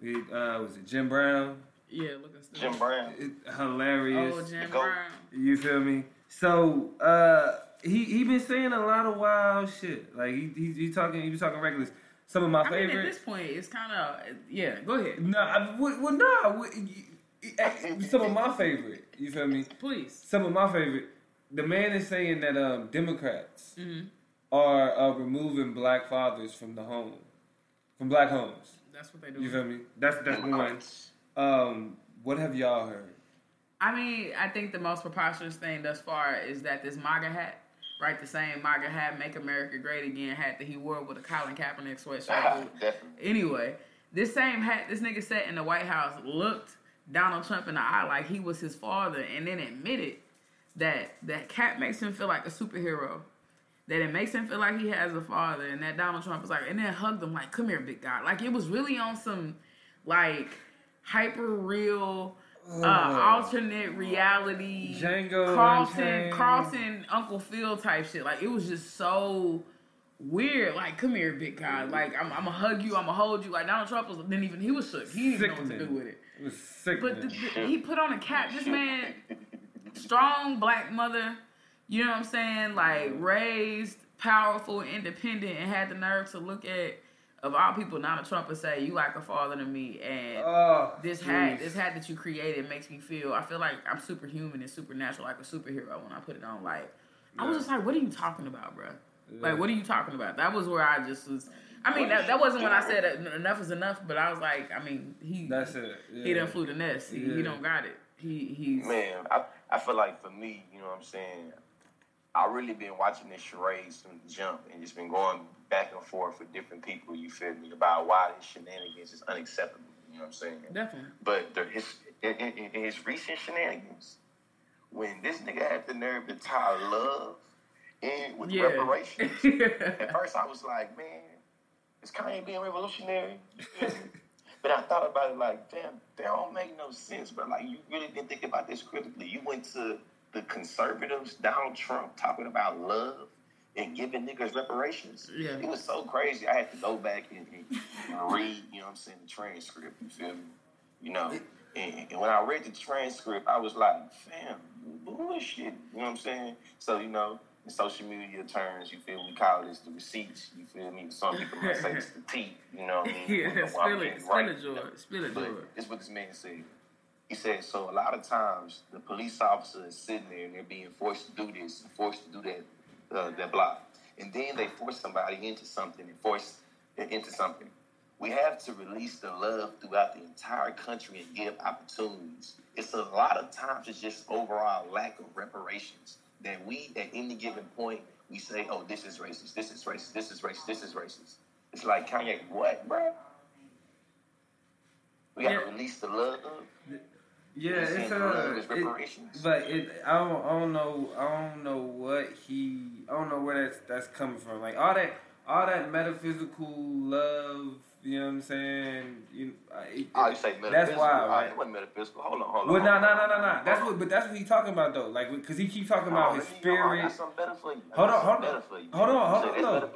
Speaker 3: We, uh, was it Jim Brown?
Speaker 1: Yeah, looking stupid.
Speaker 4: Jim Brown.
Speaker 3: It, hilarious.
Speaker 1: Oh, Jim Brown.
Speaker 3: You feel me? So uh he he been saying a lot of wild shit. Like he he, he talking he was talking reckless. Some of my
Speaker 1: I mean, at this point, it's kind of yeah. Go ahead,
Speaker 3: No, I, well, well, nah. well, y- y- Some of my favorite. You feel me?
Speaker 1: please.
Speaker 3: Some of my favorite. The man is saying that um, Democrats
Speaker 1: hmm
Speaker 3: are uh, removing black fathers from the home, from black homes.
Speaker 1: That's what they do.
Speaker 3: You feel me? That's that's one.
Speaker 4: Democrats.
Speaker 3: Um, what have y'all heard?
Speaker 1: I mean, I think the most preposterous thing thus far is that this MAGA hat, right? The same MAGA hat, "Make America Great Again" hat that he wore with a Colin Kaepernick sweatshirt. Anyway, this same hat this nigga sat in the White House looked Donald Trump in the eye like he was his father, and then admitted that that cat makes him feel like a superhero. That it makes him feel like he has a father, and that Donald Trump was like, and then hugged him like, "Come here, big guy." Like it was really on some, like, hyper real, uh, alternate reality,
Speaker 3: Django
Speaker 1: Carlton,
Speaker 3: Unchained.
Speaker 1: Carlton, Uncle Phil type shit. Like it was just so weird. Like, come here, big guy. Like I'm, I'm gonna hug you. I'm gonna hold you. Like Donald Trump was didn't even he was shook. He didn't even know what to do with it.
Speaker 3: It was sick.
Speaker 1: But the, the, he put on a cap. This man, strong black mother. You know what I'm saying? Like mm-hmm. raised, powerful, independent, and had the nerve to look at of all people Donald Trump and say, "You like a father to me." And
Speaker 3: oh,
Speaker 1: this hat, this hat that you created makes me feel. I feel like I'm superhuman and supernatural, like a superhero when I put it on. Like I was just like, "What are you talking about, bro?
Speaker 3: Yeah.
Speaker 1: Like, what are you talking about?" That was where I just was. I mean, that, that wasn't when I said enough is enough, but I was like, I mean, he
Speaker 3: That's it. Yeah.
Speaker 1: he done flew the nest. He, he don't got it. He he's
Speaker 4: Man, I, I feel like for me, you know what I'm saying, I really been watching this charades from the jump and just been going back and forth with different people, you feel me, about why this shenanigans is unacceptable. You know what I'm saying?
Speaker 1: definitely.
Speaker 4: But the, his, in, in, in his recent shenanigans, when this nigga had the nerve to tie love in with
Speaker 1: Yeah.
Speaker 4: reparations, (laughs) at first I was like, man, is Kanye being revolutionary? You feel me? but I thought about it like, damn, that don't make no sense. But like, you really didn't think about this critically. You went to the conservatives, Donald Trump, talking about love and giving niggas reparations.
Speaker 1: Yeah.
Speaker 4: It was so crazy. I had to go back and, and, read, you know what I'm saying, the transcript. You feel me? You know, and, and when I read the transcript, I was like, fam, bullshit. You know what I'm saying? So, you know, in social media terms, you feel me, we call this the receipts. You feel me? Some people might say it's the teeth. You know what I mean? (laughs)
Speaker 1: Yeah, spill it, spill
Speaker 4: right,
Speaker 1: it,
Speaker 4: you know?
Speaker 1: George, spill it, George.
Speaker 4: is what this man said. He said, so a lot of times the police officer is sitting there and they're being forced to do this and forced to do that, uh, that block. And then they force somebody into something and force it into something. We have to release the love throughout the entire country and give opportunities. It's a lot of times it's just overall lack of reparations that we at any given point we say, oh, this is racist, this is racist, this is racist, this is racist. It's like Kanye, what, bro? We gotta
Speaker 1: Yeah.
Speaker 4: release the love.
Speaker 3: Yeah, it's uh, it- but it, I don't, I don't know, I don't know what he, I don't know where that's that's coming from. Like all that, all that metaphysical love, you know what I'm saying? You, I- it,
Speaker 4: Oh, you say metaphysical?
Speaker 3: That's wild,
Speaker 4: Oh,
Speaker 3: right?
Speaker 4: It wasn't metaphysical. Hold on, hold on.
Speaker 3: Well, no, no, no, no, no. That's what, but that's what he's talking about though. Like, because he keeps talking about
Speaker 4: Oh,
Speaker 3: his
Speaker 4: let hold on, I
Speaker 3: spirit.
Speaker 4: got something better for you. I
Speaker 3: Hold on, hold on.
Speaker 4: better for you.
Speaker 3: Hold on, hold on.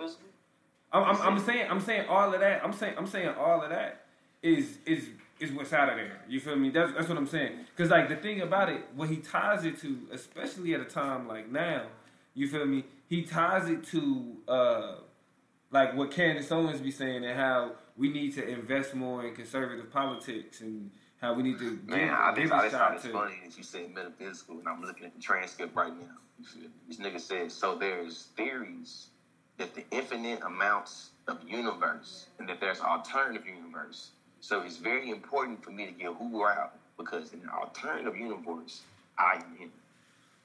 Speaker 3: I'm, I'm, I'm saying, I'm saying all of that. I'm saying, I'm saying all of that is is is what's out of there. You feel me? That's that's what I'm saying. Because like the thing about it, what he ties it to, especially at a time like now, you feel me? He ties it to uh like what Candace Owens be saying and how we need to invest more in conservative politics and how we need to
Speaker 4: Man, I just, I just thought it's funny that you said metaphysical, and I'm looking at the transcript right now. You feel me? This nigga said, so there's theories that the infinite amounts of universe and that there's alternative universe. So it's very important for me to get who out because in an alternative universe, I am him.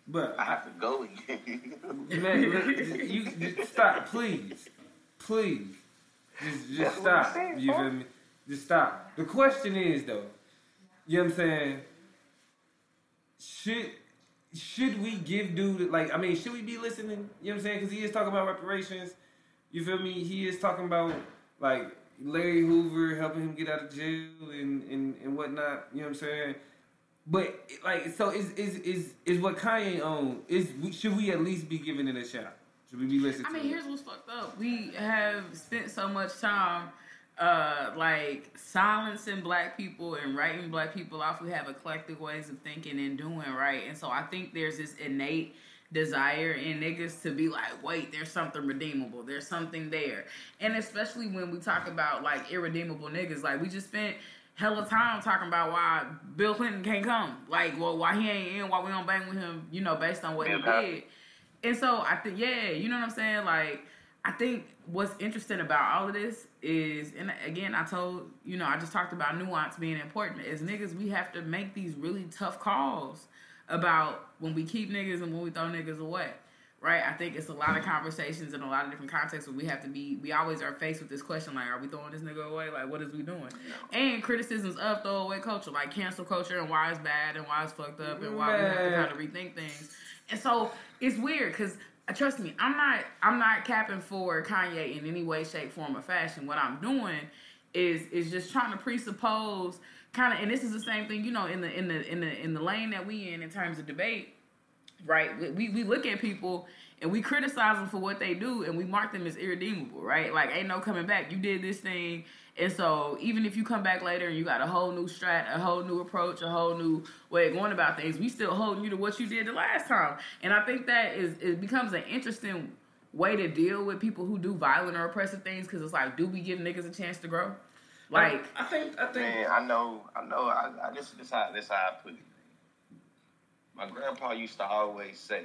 Speaker 3: But
Speaker 4: I have to go get
Speaker 3: Man, you, you, you stop, please, please. Just, just
Speaker 4: That's
Speaker 3: stop.
Speaker 4: saying,
Speaker 3: You feel me? Just stop. The question is though, you know what I'm saying? Should should we give dude like I mean should we be listening? You know what I'm saying? Because he is talking about reparations. You feel me? He is talking about like Larry Hoover helping him get out of jail and and, and whatnot. You know what I'm saying? But like, so is is is is what Kanye own? Is should we at least be giving it a shot? Should we be listening?
Speaker 1: I mean, here's
Speaker 3: it?
Speaker 1: what's fucked up. We have spent so much time, uh, like silencing black people and writing black people off. We have eclectic ways of thinking and doing right, and so I think there's this innate desire in niggas to be like, wait, there's something redeemable. There's something there. And especially when we talk about like irredeemable niggas, like we just spent hella time talking about why Bill Clinton can't come. Like, well, why he ain't in, why we don't bang with him, you know, based on what he did. And so I think, yeah, you know what I'm saying? Like, I think what's interesting about all of this is, and again, I told, you know, I just talked about nuance being important. As niggas, we have to make these really tough calls about when we keep niggas and when we throw niggas away. Right? I think it's a lot of conversations in a lot of different contexts where we have to be, we always are faced with this question like, are we throwing this nigga away? Like, what is we doing? And criticisms of throwaway culture, like cancel culture and why it's bad and why it's fucked up and why we have to kind of rethink things. And so it's weird because uh, trust me, I'm not I'm not capping for Kanye in any way, shape, form, or fashion. What I'm doing is is just trying to presuppose kind of and this is the same thing, you know, in the in the in the in the lane that we in in terms of debate, right? We we look at people and we criticize them for what they do and we mark them as irredeemable, right? Like ain't no coming back. You did this thing and so even if you come back later and you got a whole new strat, a whole new approach, a whole new way of going about things, we still holding you to what you did the last time. And I think that is it becomes an interesting way to deal with people who do violent or oppressive things because it's like, do we give niggas a chance to grow? Like
Speaker 3: I, I think I think
Speaker 4: Man, I know I know I, I this this how this how I put it. My grandpa used to always say,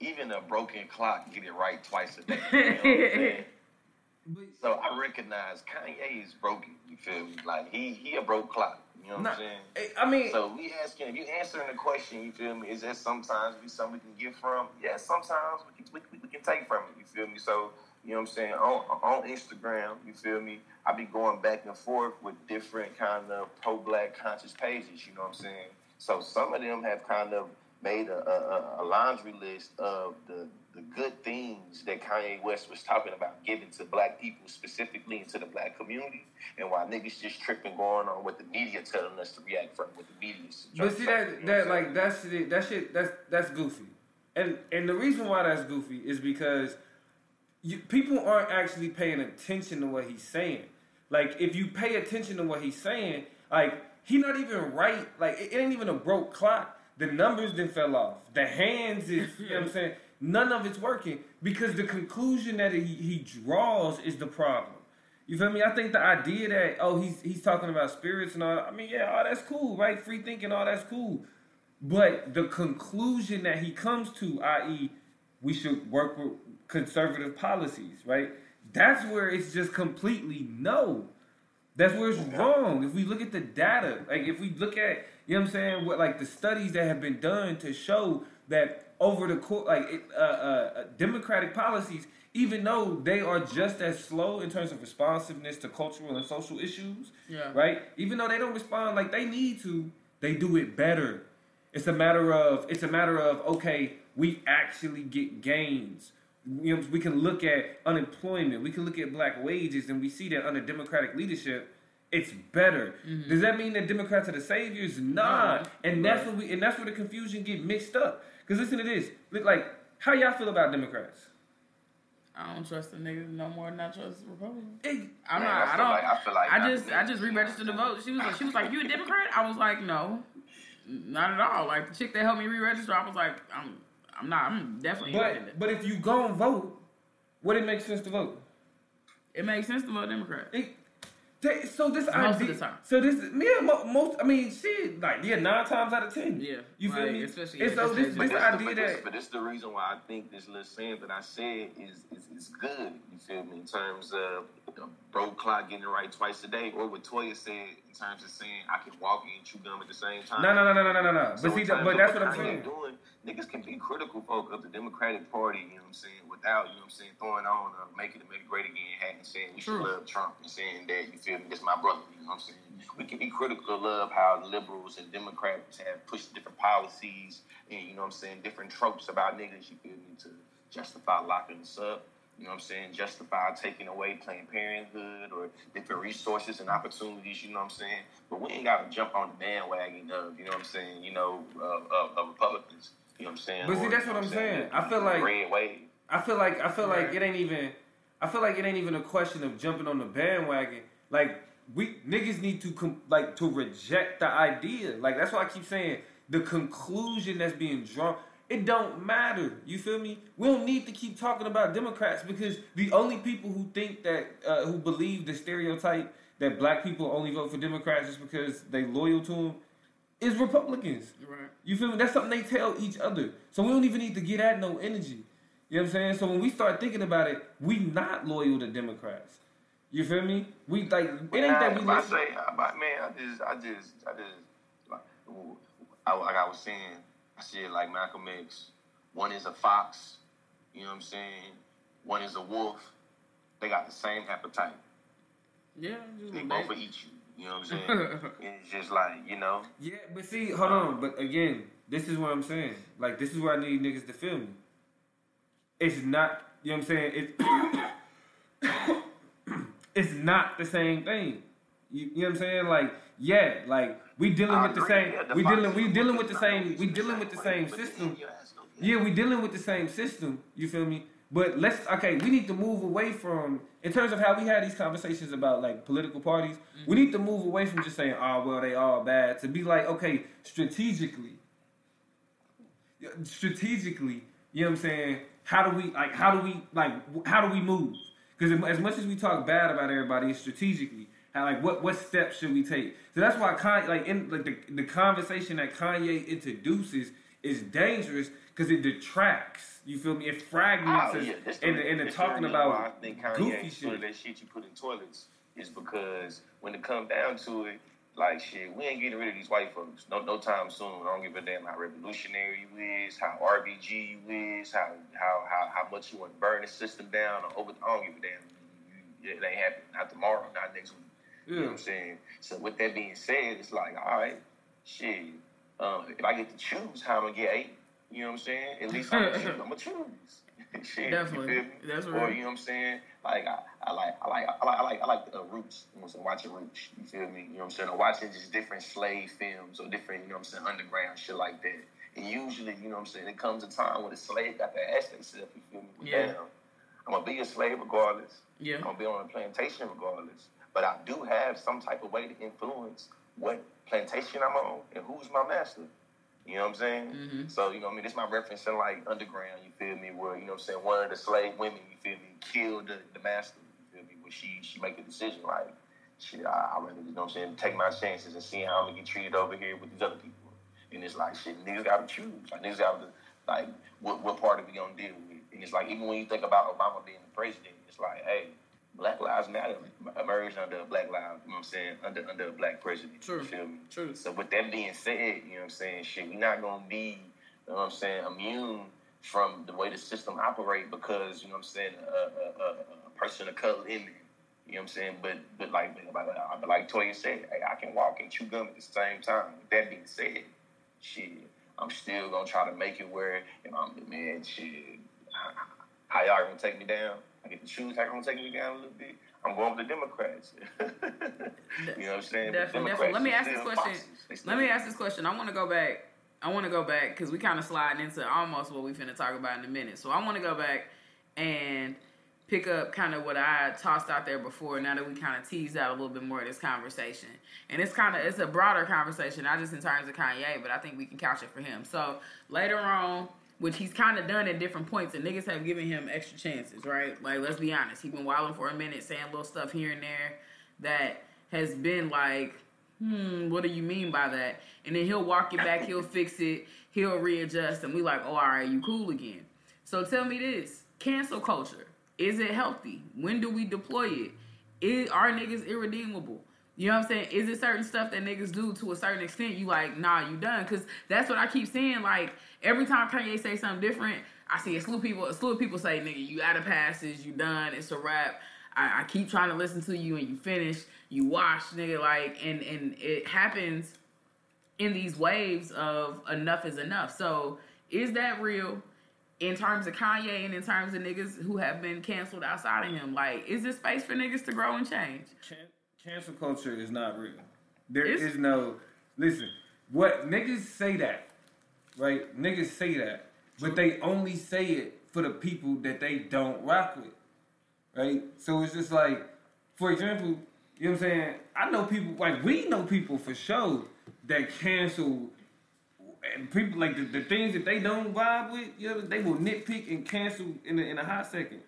Speaker 4: even a broken clock get it right twice a day. You know (laughs) so I recognize Kanye is broken. You feel me? Like he he a broke clock. You know what nah, I'm saying? Eh, I
Speaker 3: mean,
Speaker 4: so we asking if you answering the question. You feel me? Is that sometimes be something we can get from? Yeah, sometimes we can we, we can take from it. You feel me? So you know what I'm saying? On on Instagram, you feel me? I be going back and forth with different kind of pro black conscious pages. You know what I'm saying? So some of them have kind of made a, a, a laundry list of the the good things that Kanye West was talking about giving to black people specifically and to the black community, and why niggas just tripping going on what the media telling us to react from what the media. Is.
Speaker 3: But see that that like that's that shit that's that's goofy, and and the reason why that's goofy is because you, people aren't actually paying attention to what he's saying. Like if you pay attention to what he's saying, like he not even right. Like it, it ain't even a broke clock. The numbers then fell off. The hands is you know what I'm (laughs) saying None of it's working because the conclusion that he, he draws is the problem. You feel me? I think the idea that oh he's he's talking about spirits and all. I mean, yeah, all that's cool, right? Free thinking, all that's cool. But the conclusion that he comes to, i.e., we should work with conservative policies, right? That's where it's just completely no. That's where it's wrong. If we look at the data, like if we look at, you know what I'm saying, what like the studies that have been done to show that over the course, like uh, uh, democratic policies, even though they are just as slow in terms of responsiveness to cultural and social issues,
Speaker 1: yeah.
Speaker 3: right? Even though they don't respond like they need to, they do it better. It's a matter of it's a matter of okay, we actually get gains. You know, we can look at unemployment, we can look at black wages, and we see that under democratic leadership, it's better. Mm-hmm. Does that mean that Democrats are the saviors? Nah. No. And that's what we and that's where the confusion get mixed up. Because listen to this. Look like how y'all feel about Democrats?
Speaker 1: I don't trust the niggas no more than I trust Republicans.
Speaker 3: Hey,
Speaker 1: I'm not. I, I don't. Like, I feel like I just I just re-registered to vote. She was like, she was like, "You a Democrat?" I was like, "No, not at all." Like the chick that helped me re-register, I was like, "I'm I'm not. I'm definitely."
Speaker 3: But but if you go and vote, would it make sense to vote?
Speaker 1: It makes sense to vote Democrat.
Speaker 3: It, so this most idea, of the time. So this, yeah, most. I mean, shit, like yeah, nine times out of ten.
Speaker 1: Yeah,
Speaker 3: you feel me?
Speaker 1: Especially,
Speaker 3: and so this, this idea
Speaker 4: but
Speaker 3: that,
Speaker 4: this, but this is the reason why I think this little saying that I said is is, is good. You feel me? In terms of the broke clock getting it right twice a day, or what Toya said in terms of saying I can walk and chew gum at the same time.
Speaker 3: No, no, no, no, no, no, no. So but see, but that's what I'm saying.
Speaker 4: Doing, niggas can be critical folk of the Democratic Party. You know what I'm saying? without, you know what I'm saying, throwing on a Make It Make Great Again hat and saying we should love Trump and saying that, you feel me, this my brother, you know what I'm saying? We can be critical of how liberals and Democrats have pushed different policies and, you know what I'm saying, different tropes about niggas, you feel me, to justify locking us up. You know what I'm saying? Justify taking away Planned Parenthood or different resources and opportunities. You know what I'm saying? But we ain't got to jump on the bandwagon of you know what I'm saying. You know, of, of, of Republicans. You know what I'm saying?
Speaker 3: But see,
Speaker 4: or,
Speaker 3: that's what I'm saying. saying. I feel like
Speaker 4: red wave.
Speaker 3: I feel like I feel right. like it ain't even. I feel like it ain't even a question of jumping on the bandwagon. Like we niggas need to com- like to reject the idea. Like that's why I keep saying the conclusion that's being drawn. It don't matter. You feel me? We don't need to keep talking about Democrats because the only people who think that uh, who believe the stereotype that black people only vote for Democrats just because they loyal to them is Republicans.
Speaker 1: Right.
Speaker 3: You feel me? That's something they tell each other. So we don't even need to get at no energy. You know what I'm saying? So when we start thinking about it, we not loyal to Democrats. You feel me? We like it ain't that we
Speaker 4: I say, I- man, I just, I just, I just, like, I, like I was saying, Said like Malcolm X. One is a fox, you know what I'm saying? One is a wolf. They got the same appetite.
Speaker 1: Yeah. Just
Speaker 4: They both will eat you. You know what I'm saying? (laughs) it's just like, you know,
Speaker 3: Yeah, but see, hold on. But again, this is what I'm saying. Like, this is where I need niggas to feel me. It's not, you know what I'm saying? It's, (coughs) (coughs) it's not the same thing. You, you know what I'm saying? Like, yeah, like we dealing with the same. We
Speaker 4: fox
Speaker 3: dealing. We dealing with the same. We
Speaker 4: the
Speaker 3: dealing with the same system.
Speaker 4: you ask them,
Speaker 3: Yeah, we dealing with the same system. You feel me? But let's okay. We need to move away from in terms of how we had these conversations about like political parties. We mm-hmm. need to move away from just saying, "Oh, well, they all bad." To be like, okay, strategically, strategically, you know what I'm saying? How do we like? How do we like? How do we move? Because as much as we talk bad about everybody, it's strategically. How like what what steps should we take? So that's why Kanye, like in like the the conversation that Kanye introduces is dangerous because it detracts. You feel me? It fragments
Speaker 4: Oh,
Speaker 3: us
Speaker 4: yeah, this
Speaker 3: and
Speaker 4: the-
Speaker 3: and the talking
Speaker 4: reason why I
Speaker 3: about
Speaker 4: think Kanye
Speaker 3: goofy
Speaker 4: ain't full of
Speaker 3: shit.
Speaker 4: that shit you put in toilets is because when it come down to it, like shit, we ain't getting rid of these white folks. No, no time soon. I don't give a damn how revolutionary you is, how RBG you is, how how how, how much you want to burn the system down or over. I don't give a damn. You, it ain't happening. Not tomorrow. Not next week. You know what I'm saying? So with that being said, it's like, all right, shit. Um, if I get to choose how I'm gonna get eight, you know what I'm saying? At least I'm gonna choose. I'm gonna choose. (laughs) shit,
Speaker 1: Definitely.
Speaker 4: You?
Speaker 1: That's
Speaker 4: Or
Speaker 1: right.
Speaker 4: you know what I'm saying? Like I, I like I like I like I like I like uh, roots. You know what I'm saying? Watching roots. You feel me? You know what I'm saying? Or watching just different slave films or different, you know what I'm saying, underground shit like that. And usually, you know what I'm saying, it comes a time when the slave got to ask themselves, you feel me? Well,
Speaker 1: Yeah.
Speaker 4: Damn, I'm gonna be a slave regardless.
Speaker 1: Yeah.
Speaker 4: I'm gonna be on a plantation regardless. But I do have some type of way to influence what plantation I'm on and who's my master. You know what I'm saying?
Speaker 1: Mm-hmm.
Speaker 4: So, you know what I mean? This my reference in like underground, you feel me, where, you know what I'm saying, one of the slave women, you feel me, killed the, the master, you feel me, where she she make a decision like, shit, I, I rather, you know what I'm saying, take my chances and see how I'm gonna get treated over here with these other people. And it's like shit, niggas gotta choose. Like niggas gotta like what what part are we gonna deal with? And it's like even when you think about Obama being the president, it's like, hey, Black Lives Matter emerged under a black lives, you know what I'm saying, under under a black president.
Speaker 1: True.
Speaker 4: You feel me?
Speaker 1: True.
Speaker 4: So with that being said, you know what I'm saying, shit, we're not gonna be, you know what I'm saying, immune from the way the system operate because, you know what I'm saying, a, a, a, person of color in there. You know what I'm saying? But but like but like, but like Toya said, hey, I can walk and chew gum at the same time. With that being said, shit, I'm still gonna try to make it where if I'm the man, shit, how y'all gonna take me down? I get to choose how y'all gonna take me down a little bit. I'm going with the Democrats. (laughs) you know what I'm saying?
Speaker 1: Definitely, definitely. Let me ask this question.
Speaker 4: foxes.
Speaker 1: Let me ask this question. I want to go back. I want to go back because we kind of sliding into almost what we finna talk about in a minute. So I want to go back and pick up kind of what I tossed out there before. Now that we kind of teased out a little bit more of this conversation, and it's kind of it's a broader conversation, not just in terms of Kanye, but I think we can couch it for him. So later on. Which he's kind of done at different points, and niggas have given him extra chances, right? Like, let's be honest, he's been wilding for a minute, saying little stuff here and there that has been like, hmm, what do you mean by that? And then he'll walk it back, he'll fix it, he'll readjust, and we like, oh, all right, you cool again. So tell me this: cancel culture is it healthy? When do we deploy it? Are niggas irredeemable? You know what I'm saying? Is it certain stuff that niggas do to a certain extent? You like, nah, you done? Because that's what I keep saying. Like every time Kanye say something different, I see a slew of people. A slew of people say, "Nigga, you out of passes. You done. It's a wrap." I, I keep trying to listen to you, and you finish. You wash, nigga. Like, and and it happens in these waves of enough is enough. So is that real? In terms of Kanye and in terms of niggas who have been canceled outside of him, like, is there space for niggas to grow and change?
Speaker 3: Can- cancel culture is not real. There
Speaker 1: It's-
Speaker 3: is no. Listen, what niggas say that, right? Niggas say that, but they only say it for the people that they don't rock with, right? So it's just like, for example, you know what I'm saying? I know people like we know people for sure that cancel and people like the, the things that they don't vibe with, you know, they will nitpick and cancel in a, in a hot second,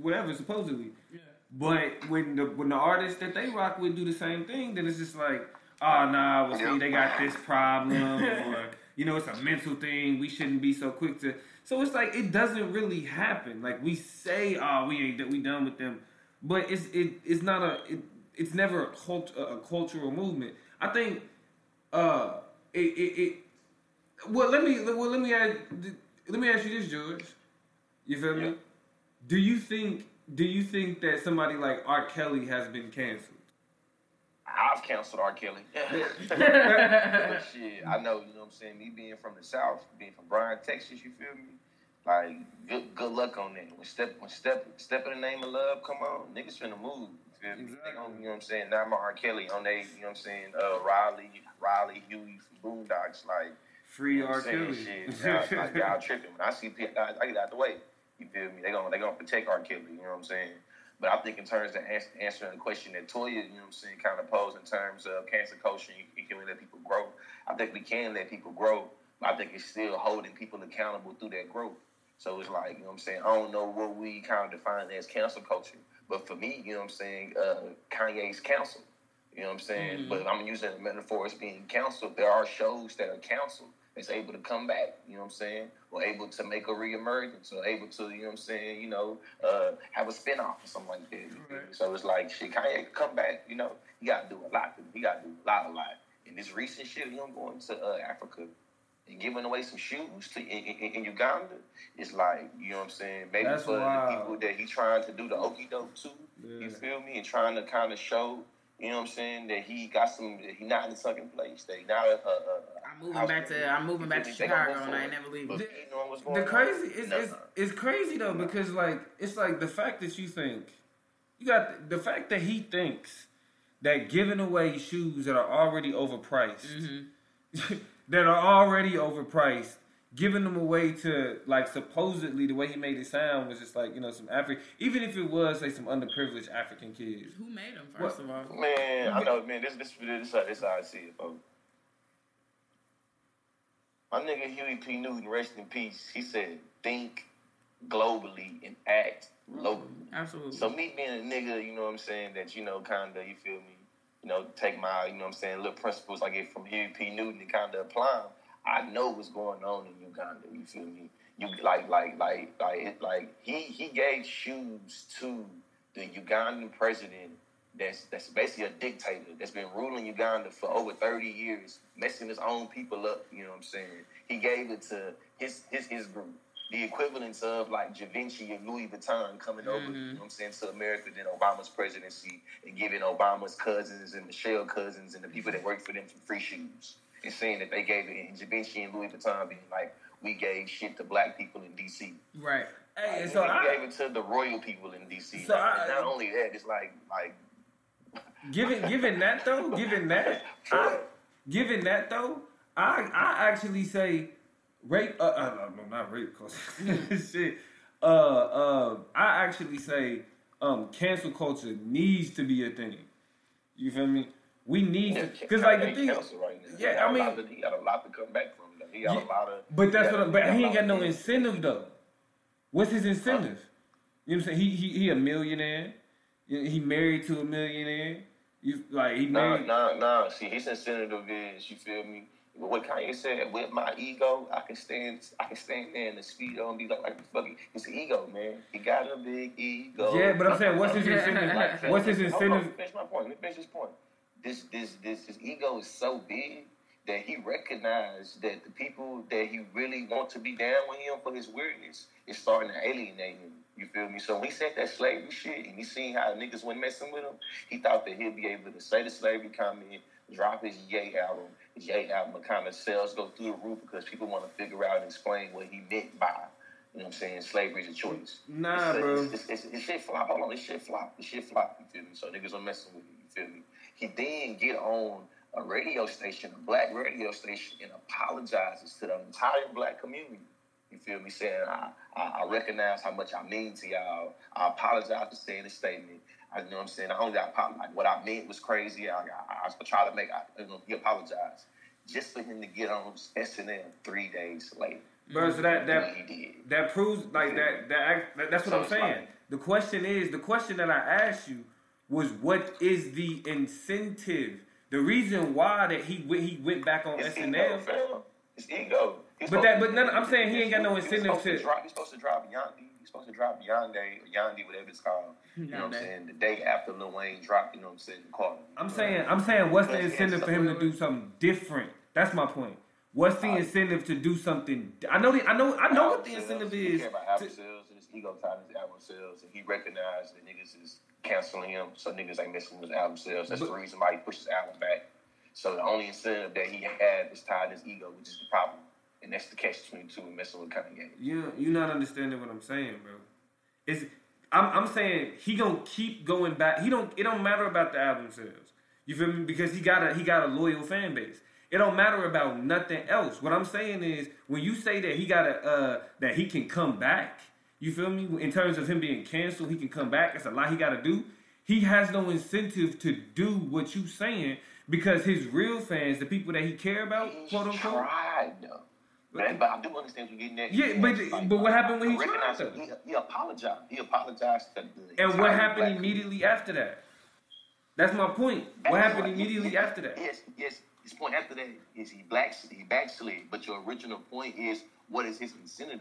Speaker 3: whatever supposedly.
Speaker 1: Yeah.
Speaker 3: But when the when the artists that they rock with do the same thing, then it's just like, oh nah, well see they got this problem, or you know it's a mental thing. We shouldn't be so quick to. So it's like it doesn't really happen. Like we say, oh we ain't that we done with them, but it's it it's not a it, it's never a cult a, a cultural movement. I think uh it it. it well, let me well let me ask let me ask you this, George. You feel me? Do you think do you think that somebody like R. Kelly has been canceled?
Speaker 4: I've canceled R. Kelly. (laughs) shit, I know, you know what I'm saying? Me being from the South, being from Bryan, Texas, you feel me? Like, good good luck on that. When step when step step in the name of love, come on, niggas finna move. You feel me? Gonna, you know what I'm saying? Now I'm R. Kelly on they, you know what I'm saying, uh Riley, Riley, Huey from Boondocks, like
Speaker 3: Free
Speaker 4: you know
Speaker 3: R. Kelly.
Speaker 4: Shit, y'all, like, y'all tripping. When I see people, I, I get out the way. You feel me? They gonna they gonna protect R. Kelly. You know what I'm saying? But I think in terms of ans- answering the question that Toya, you know what I'm saying, kind of posed in terms of cancel culture, you, you can let people grow. I think we can let people grow. But I think it's still holding people accountable through that growth. So it's like, you know what I'm saying, I don't know what we kind of define as cancel culture. But for me, you know what I'm saying, uh, Kanye's counsel. You know what I'm saying? But I'm using the metaphor as being canceled. There are shows that are canceled that's able to come back, you know what I'm saying? Or able to make a reemergence, or able to, you know what I'm saying, you know, uh, have a spinoff or something like that. me? So it's like, shit, Kanye come back, you know, he got to do a lot. He got to do a lot, a lot. And this recent shit, him going to uh, Africa and giving away some shoes to in, in, in Uganda, it's like, you know what I'm saying? Maybe
Speaker 3: That's
Speaker 4: for
Speaker 3: wild.
Speaker 4: the people that he trying to do the okey doke to,
Speaker 3: Yeah.
Speaker 4: you feel me? And trying to kind of show, you know what I'm saying, that he got some, that he not in a second place, that he not a, a, a
Speaker 1: I'm moving back to I'm moving back to Chicago and I ain't never leaving.
Speaker 4: But he knowing what's going
Speaker 3: The crazy it's,
Speaker 4: No,
Speaker 3: it's it's crazy though because like it's like the fact that you think you got the fact that he thinks that giving away shoes that are already overpriced
Speaker 1: Mm-hmm.
Speaker 3: that are already overpriced giving them away to like supposedly the way he made it sound was just like you know some African even if it was like some underprivileged African kids
Speaker 1: Who made them first of all?
Speaker 4: Man, I know, man. This this this this this how I see it, folks. My nigga Huey P. Newton, rest in peace. He said, "Think globally and act locally."
Speaker 1: Absolutely.
Speaker 4: So me being a nigga, you know what I'm saying, that you know, kinda, you feel me, you know, take my, you know what I'm saying, little principles I get from Huey P. Newton and kinda apply 'em. I know what's going on in Uganda. You feel me? You like, like, like, like, it, like he he gave shoes to the Ugandan president. That's that's basically a dictator that's been ruling Uganda for over thirty years, messing his own people up. You know what I'm saying? He gave it to his his his group, the equivalent of like Da Vinci and Louis Vuitton coming over. You mm-hmm. know what I'm saying to America during Obama's presidency and giving Obama's cousins and Michelle cousins and the people that work for them some free shoes and saying that they gave it and Vinci and Louis Vuitton being like we gave shit to black people in D.C.
Speaker 1: right.
Speaker 3: hey
Speaker 4: Like,
Speaker 3: so
Speaker 4: we
Speaker 3: I,
Speaker 4: gave it to the royal people in D.C.
Speaker 3: So
Speaker 4: Like,
Speaker 3: I-
Speaker 4: not only that, it's like like
Speaker 3: Given given that though, given that, I, given that though, I I actually say rape. Uh, uh no, no, not rape. Cause (laughs) shit. Uh, uh, I actually say um, cancel culture needs to be a thing. You feel me? We need to, because like the thing.
Speaker 4: right now.
Speaker 3: Yeah,
Speaker 4: He got
Speaker 3: mean-
Speaker 4: to- he got a lot to come back from. Though. He got
Speaker 3: Yeah,
Speaker 4: a lot of.
Speaker 3: But that's what. I- But he ain't got no incentive though. What's his incentive? You know what I'm saying? He he he a millionaire. He married to a millionaire. You like he
Speaker 4: Nah, nah, nah. See, his incentive is, you feel me? But what Kanye said, with my ego, I can stand, I can stand there in the speedo and be like, like fucking, it's ego, man. He got a big ego.
Speaker 3: Yeah, but I'm saying, what's his (laughs) incentive?
Speaker 4: Like,
Speaker 3: What's his
Speaker 4: hold on, let
Speaker 3: incentive?
Speaker 4: me finish my point. Let me finish this point. This, this, this, his ego is so big that he recognized that the people that he really want to be down with him for his weirdness is starting to alienate him. You feel me? So when he said that slavery shit and he seen how niggas went messing with him, he thought that he'd be able to say the slavery comment, drop his Ye album. His Ye album kind of sales go through the roof because people want to figure out and explain what he meant by, you know what I'm saying, slavery is a choice.
Speaker 3: Nah,
Speaker 4: it's,
Speaker 3: bro.
Speaker 4: It's, it's, it's, it's shit flop. Hold on, this shit flop. This shit flop. You feel me? So niggas are messing with you. You feel me? He then get on a radio station, a black radio station, and apologizes to the entire black community. You feel me? Saying, I, I, I recognize how much I mean to y'all. I apologize for saying this statement. I you know what I'm saying. I only got like what I meant was crazy. I, I, I try to make. I, you know, he apologized. just for him to get on SNL three days later.
Speaker 3: Bro, so that that that proves like that that, that that's what
Speaker 4: So
Speaker 3: I'm saying.
Speaker 4: like-
Speaker 3: the question is the question that I asked you was what is the incentive? The reason why that he went he went back on
Speaker 4: ego,
Speaker 3: SNL.
Speaker 4: fam. It's ego. He's
Speaker 3: But that- but none- I'm saying he ain't got no incentive
Speaker 4: supposed
Speaker 3: to-
Speaker 4: drop. He's supposed to drop Yandhi. He's supposed to drop Yonde or Yandhi, whatever it's called. You know what I'm saying? The day after Lil Wayne dropped, you know what I'm saying? Carter.
Speaker 3: I'm saying I'm saying what's the
Speaker 4: But he has
Speaker 3: incentive for him to do something different? That's my point. What's the incentive to do something? I know the, I know I know what the incentive
Speaker 4: sales. He
Speaker 3: is.
Speaker 4: care about album
Speaker 3: to-
Speaker 4: sales and his ego tied his album sales, and he recognized that niggas is canceling him, so niggas ain't messing with his album sales. That's
Speaker 3: But-
Speaker 4: the reason why he pushed his album back. So the only incentive that he had is tied to his ego, which is the problem, and that's the catch twenty two and messing with Kanye.
Speaker 3: You you not understanding what I'm saying, bro. It's I'm I'm saying he gonna keep going back. He don't it don't matter about the album sales. You feel me? Because he got a he got a loyal fan base. It don't matter about nothing else. What I'm saying is when you say that he got a uh that he can come back, you feel me? In terms of him being canceled, he can come back. It's a lot he gotta do. He has no incentive to do what you saying because his real fans, the people that he care about,
Speaker 4: He
Speaker 3: quote unquote.
Speaker 4: tried though. But, but I do understand what you're getting at.
Speaker 3: Yeah, but- but what happened when he tried,
Speaker 4: it. He, he apologized. He apologized to the
Speaker 3: And what happened immediately after that? That's my point. What happened immediately after that?
Speaker 4: Yes, yes. His point after that is he black he backslid. But your original point is what is his incentive?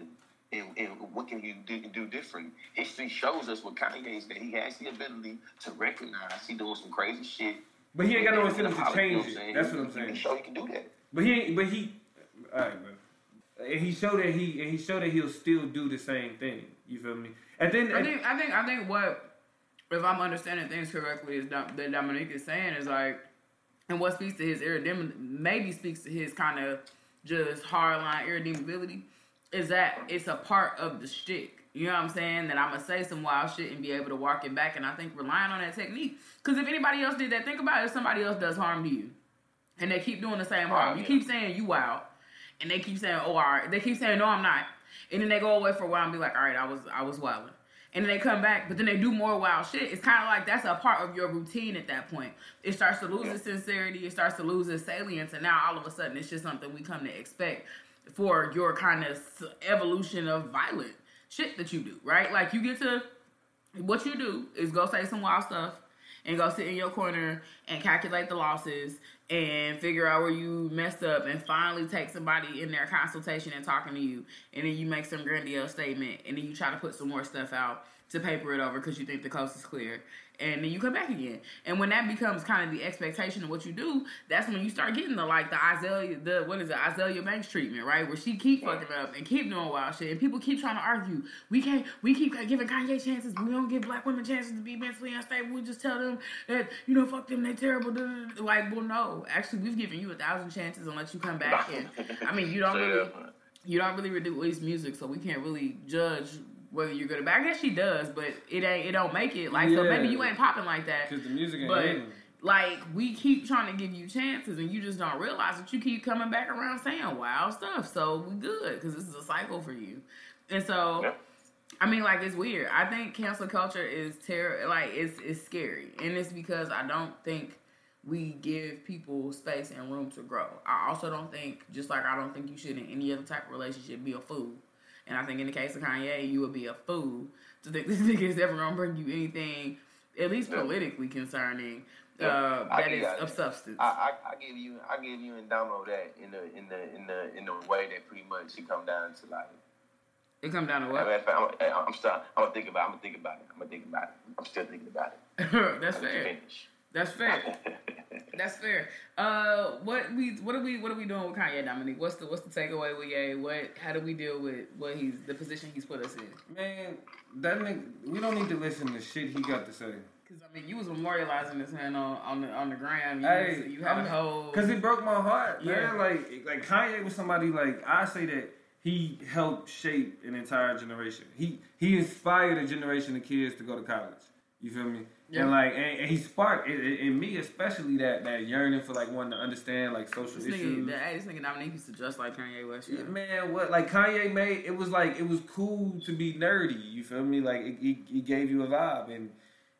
Speaker 4: And, and what can you do, do different? History shows us with Kanye is that he has the ability to recognize he doing some crazy shit.
Speaker 3: But he ain't got no incentive to
Speaker 4: you
Speaker 3: change it. That's what I'm
Speaker 4: He- He
Speaker 3: saying.
Speaker 4: show he can do that.
Speaker 3: But he ain't. But he. All right, bro. And he showed that he and he showed that he'll still do the same thing. You feel me? And then
Speaker 1: I think I think I think what if I'm understanding things correctly is that Dominique is saying is like, and what speaks to his irredeemability, maybe speaks to his kind of just hardline irredeemability, is that it's a part of the shtick. You know what I'm saying? That I'm gonna say some wild shit and be able to walk it back, and I think relying on that technique. Because if anybody else did that, think about it. If somebody else does harm to you, and they keep doing the same harm, oh, you
Speaker 4: yeah.
Speaker 1: keep saying you wild, and they keep saying, "Oh, all right." They keep saying, "No, I'm not," and then they go away for a while and be like, "All right, I was, I was wilding." And then they come back, but then they do more wild shit. It's kind of like that's a part of your routine at that point. It starts to lose its sincerity. It starts to lose its salience, and now all of a sudden, it's just something we come to expect for your kind of evolution of violent shit that you do, right? Like you get to what you do is go say some wild stuff and go sit in your corner and calculate the losses and figure out where you messed up and finally take somebody in their consultation and talking to you. And then you make some grandiose statement and then you try to put some more stuff out to paper it over because you think the coast is clear and then you come back again. And when that becomes kind of the expectation of what you do that's when you start getting the like the Isaiah the what is it Azealia Banks treatment right? Where she keep fucking up and keep doing wild shit and people keep trying to argue. We can't we keep giving Kanye chances. We don't give black women chances to be mentally unstable. We just tell them that you know fuck them they terrible like well no. Actually we've given you a thousand chances let you come back and I mean you don't (laughs) really you don't really release music, so we can't really judge whether you're good or bad. I guess she does, but it ain't it don't make it. Like so maybe you ain't popping like that.
Speaker 3: because the music ain't
Speaker 1: But
Speaker 3: hitting.
Speaker 1: like we keep trying to give you chances, and you just don't realize that you keep coming back around saying wild stuff. So we good because this is a cycle for you. And so,
Speaker 4: Yeah.
Speaker 1: I mean, like it's weird. I think cancel culture is terror. Like it's it's scary, and it's because I don't think we give people space and room to grow. I also don't think, just like I don't think you should in any other type of relationship be a fool. And I think in the case of Kanye, you would be a fool to think (laughs) this nigga is ever gonna bring you anything, at least politically concerning, uh,
Speaker 4: I
Speaker 1: that is
Speaker 4: that.
Speaker 1: of substance.
Speaker 4: I, I, I give you I give you and Damo that in the in the in the in the way that pretty much it come down to like
Speaker 1: it come down to
Speaker 4: I
Speaker 1: what?
Speaker 4: mean, I'm, I'm still I'm gonna think about It. I'm gonna think about it I'm gonna think about it I'm still thinking about it. (laughs)
Speaker 1: That's
Speaker 4: I'm
Speaker 1: fair.
Speaker 4: finish.
Speaker 1: That's fair. (laughs) That's fair. Uh, what we what are we what are we doing with Kanye Dominique? What's the what's the takeaway with Ye? What how do we deal with what he's the position he's put us in?
Speaker 3: Man, that nigga, we don't need to listen to shit he got to say.
Speaker 1: Because I mean, you was memorializing this man on on the on the gram. You,
Speaker 3: Hey,
Speaker 1: was- you had
Speaker 3: I'm-
Speaker 1: a whole
Speaker 3: Cause it broke my heart, man.
Speaker 1: Yeah.
Speaker 3: Like, like Kanye was somebody like I say that he helped shape an entire generation. He he inspired a generation of kids to go to college. You feel me?
Speaker 1: Yeah.
Speaker 3: And like, and, and he sparked in, me especially that that yearning for like wanting to understand like social
Speaker 1: this
Speaker 3: issues.
Speaker 1: nigga. This nigga Dominique used to dress like Kanye West.
Speaker 3: Yeah. man, what like Kanye made it was like it was cool to be nerdy. You feel me? Like it, it, it gave you a vibe, and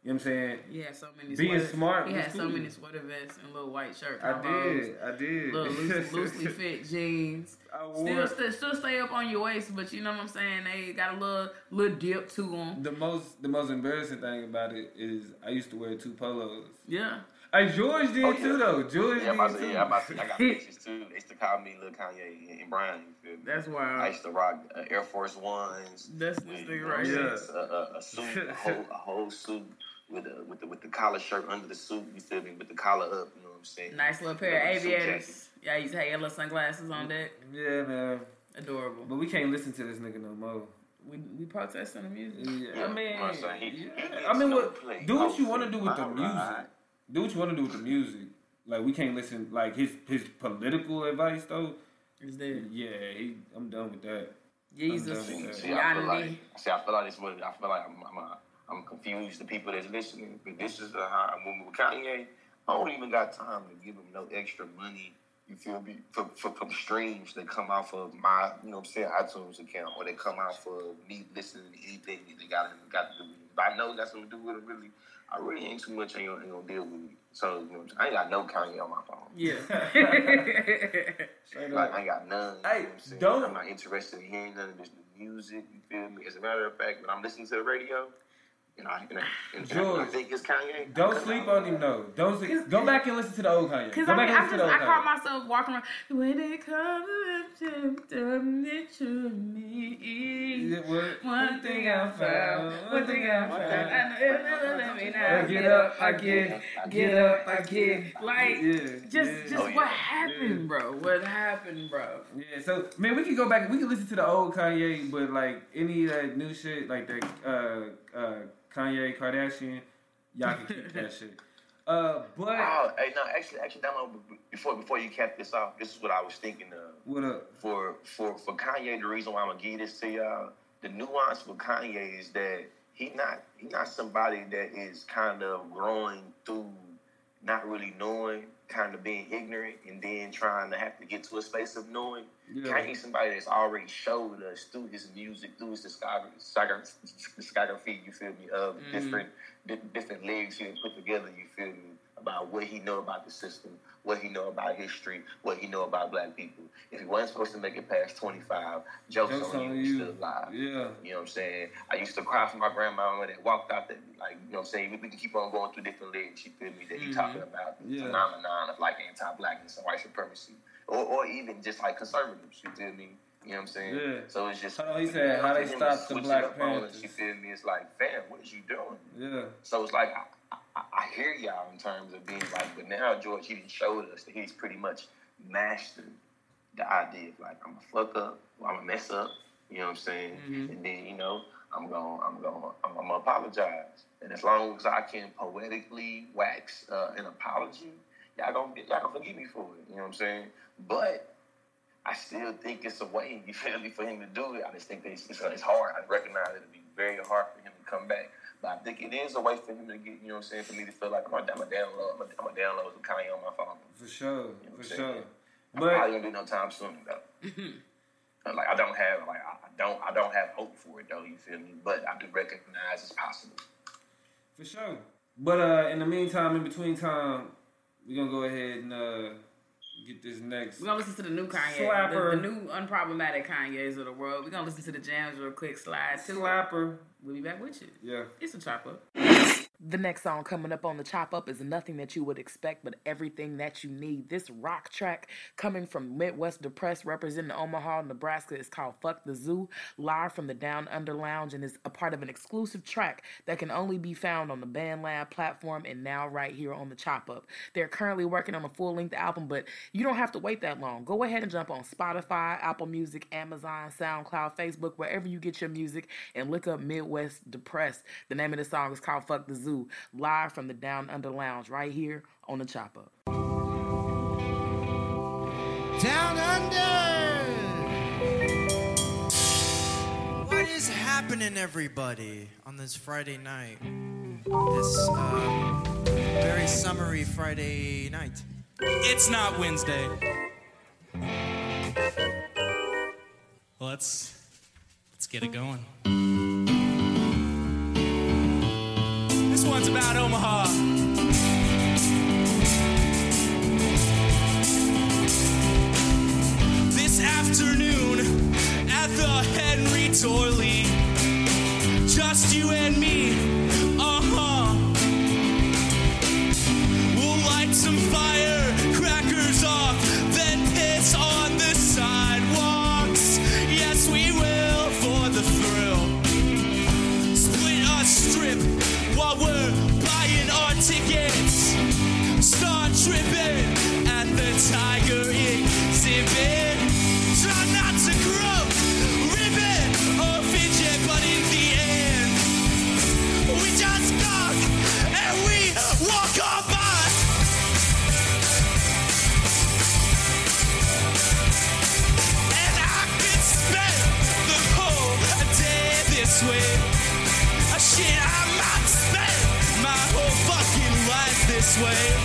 Speaker 3: You know what I'm saying?
Speaker 1: He had so many.
Speaker 3: Being
Speaker 1: sweater,
Speaker 3: smart
Speaker 1: He
Speaker 3: was
Speaker 1: had so many sweater vests and little white shirt.
Speaker 3: I
Speaker 1: combos,
Speaker 3: did. I did.
Speaker 1: Little loosely, (laughs) loosely fit jeans.
Speaker 3: I
Speaker 1: Still,
Speaker 3: wore
Speaker 1: still, still stay up on your waist, but you know what I'm saying. They got a little, little dip to them.
Speaker 3: the most the most embarrassing thing about it is I used to wear two polos.
Speaker 1: Yeah.
Speaker 3: Hey, George did
Speaker 4: Oh, yeah.
Speaker 3: too though. George
Speaker 4: Yeah, I'm about
Speaker 3: did
Speaker 4: to,
Speaker 3: too.
Speaker 4: yeah, I'm about to, I got (laughs) pictures too. They used to call me Lil Kanye and Brian. You feel me?
Speaker 1: That's
Speaker 4: why.
Speaker 1: I
Speaker 4: used to rock uh, Air Force Ones.
Speaker 1: That's this thing right
Speaker 4: what
Speaker 1: here.
Speaker 4: saying? A, a, a suit, a whole, a whole suit with a with the with the collar shirt under the suit. You feel me? With the collar up. You know what I'm saying?
Speaker 1: Nice little pair of aviators. Yeah, you used to have your little sunglasses on deck.
Speaker 3: Yeah, man.
Speaker 1: Adorable.
Speaker 3: But we can't listen to this nigga no more.
Speaker 1: We we protesting the music.
Speaker 3: Yeah, I mean,
Speaker 4: My son, he-
Speaker 3: yeah.
Speaker 4: he
Speaker 3: I mean,
Speaker 4: to
Speaker 3: what,
Speaker 4: play
Speaker 3: do what you want to do with the music.
Speaker 4: ride.
Speaker 3: Do what you want to do with the music. Like we can't listen. Like his his political advice though.
Speaker 1: Is there
Speaker 3: Yeah, he, I'm done with that.
Speaker 1: Jesus?
Speaker 4: See, see, I feel like, see, I feel like this. What I feel like I'm, I'm, uh, I'm confused. The people that's listening, but this is uh, how I'm moving with Kanye. I don't even got time to give him no extra money. You feel me? For, for, from streams that come off of my, you know, what I'm saying iTunes account, or they come off of me listening to anything that they got got to do with it. I know it got something to do with it, really, I really ain't too much. Ain't gonna, ain't gonna deal with it. So you know, I'm saying? I ain't got no Kanye on my phone.
Speaker 1: Yeah. (laughs)
Speaker 4: Like. I ain't got none. you know I'm
Speaker 3: don't-
Speaker 4: I'm not interested in hearing none of this new music. You feel me? As a matter of fact, when I'm listening to the radio, you know, I, and I, and I
Speaker 3: George,
Speaker 4: think it's Kanye.
Speaker 3: Don't sleep on him though. Don't sleep. Go back and listen to the old Kanye.
Speaker 1: Cause
Speaker 3: Go
Speaker 1: I
Speaker 3: back
Speaker 1: mean,
Speaker 3: and
Speaker 1: I
Speaker 3: listen
Speaker 1: just
Speaker 3: to the
Speaker 1: I
Speaker 3: old
Speaker 1: caught
Speaker 3: Kanye.
Speaker 1: myself walking around when it comes to me.
Speaker 3: Yeah.
Speaker 1: One thing I found, one thing I found. I know it'll let me
Speaker 3: I
Speaker 1: down.
Speaker 3: get up, I get, get up, I get.
Speaker 1: Like,
Speaker 3: Yeah,
Speaker 1: just,
Speaker 3: yeah.
Speaker 1: just
Speaker 4: Oh, yeah.
Speaker 1: what happened, bro? What happened, bro?
Speaker 3: Yeah, so man, we can go back. We can listen to the old Kanye, but like any of that new shit, like the uh, uh, Kanye Kardashian, y'all can keep that shit. Uh, but
Speaker 4: Oh, hey, no, actually, actually, Damo, before before you cap this off, this is what I was thinking of.
Speaker 3: what up?
Speaker 4: For for for Kanye, the reason why I'm gonna give this to y'all, the nuance for Kanye is that he not he not somebody that is kind of growing through not really knowing, kind of being ignorant, and then trying to have to get to a space of knowing.
Speaker 3: Yeah.
Speaker 4: Kanye somebody that's already showed us through his music, through his discography, discography, you feel me, of
Speaker 1: Mhm.
Speaker 4: different di- different lyrics he put together, you feel me, about what he know about the system, what he know about history, what he know about black people. If he wasn't supposed to make it past 25, jokes,
Speaker 3: Jokes
Speaker 4: on, you,
Speaker 3: you.
Speaker 4: he's still alive.
Speaker 3: Yeah.
Speaker 4: You know what I'm saying? I used to cry for my grandma that walked out that, like, you know what I'm saying? We, we can keep on going through different lyrics, you feel me, that he
Speaker 1: Mhm.
Speaker 4: talking about the
Speaker 3: Yeah.
Speaker 4: phenomenon of, like, anti-blackness and white supremacy. Or, or even just, like, conservatives, you feel me? You know what I'm saying?
Speaker 3: Yeah.
Speaker 4: So it's just...
Speaker 3: Hold on, he said how they
Speaker 4: for him to
Speaker 3: stopped the Black
Speaker 4: up on us,
Speaker 3: Panthers.
Speaker 4: You feel me? It's like, fam, what is you doing?
Speaker 3: Yeah.
Speaker 4: So it's like I, I, I hear y'all in terms of being like, but now George he showed us that he's pretty much mastered the idea of like I'm a fuck up, or I'm a mess up. You know what I'm saying?
Speaker 1: Mhm.
Speaker 4: And then you know I'm gonna, I'm going, I'm, I'm gonna apologize. And as long as I can poetically wax uh, an apology, y'all gonna y'all gonna forgive me for it. You know what I'm saying? But I still think it's a way, (laughs) you feel me, for him to do it. I just think that it's, it's, it's hard. I recognize it'll be very hard for him to come back. But I think it is a way for him to get, you know what I'm saying, for me to feel like I'm gonna, download, I'm gonna, I'm download some Kanye on my phone.
Speaker 3: For sure.
Speaker 4: You know
Speaker 3: For
Speaker 4: I'm
Speaker 3: sure.
Speaker 4: saying? I'm
Speaker 3: But
Speaker 4: probably gonna do no time soon though. Uh, like I don't have, like I I don't, I don't have hope for it though. You feel me? But I do recognize it's possible.
Speaker 3: For sure. But uh, in the meantime, in between time, we're gonna go ahead and uh, get this next.
Speaker 1: We're gonna listen to the new Kanye,
Speaker 3: Slapper.
Speaker 1: the, the new unproblematic Kanye's of the world. We're gonna listen to the jams real quick. Slide to it.
Speaker 3: Slapper.
Speaker 1: We'll be back with you.
Speaker 3: Yeah.
Speaker 1: It's a chop up. The next song coming up on the chop up is nothing that you would expect, but everything that you need. This rock track coming from Midwest Depressed, representing Omaha, Nebraska, is called Fuck the Zoo, live from the Down Under Lounge, and is a part of an exclusive track that can only be found on the BandLab platform and now right here on the chop up. They're currently working on a full length album, but you don't have to wait that long. Go ahead and jump on Spotify, Apple Music, Amazon, SoundCloud, Facebook, wherever you get your music, and look up Midwest Depressed. The name of the song is called Fuck the Zoo, live from the Down Under Lounge right here on the Chop Up.
Speaker 6: Down under! What is happening, everybody, on this Friday night? This um, very summery Friday night.
Speaker 7: It's not Wednesday. Let's let's get it going. About Omaha. This afternoon at the Henry Doorly, just you and me, way.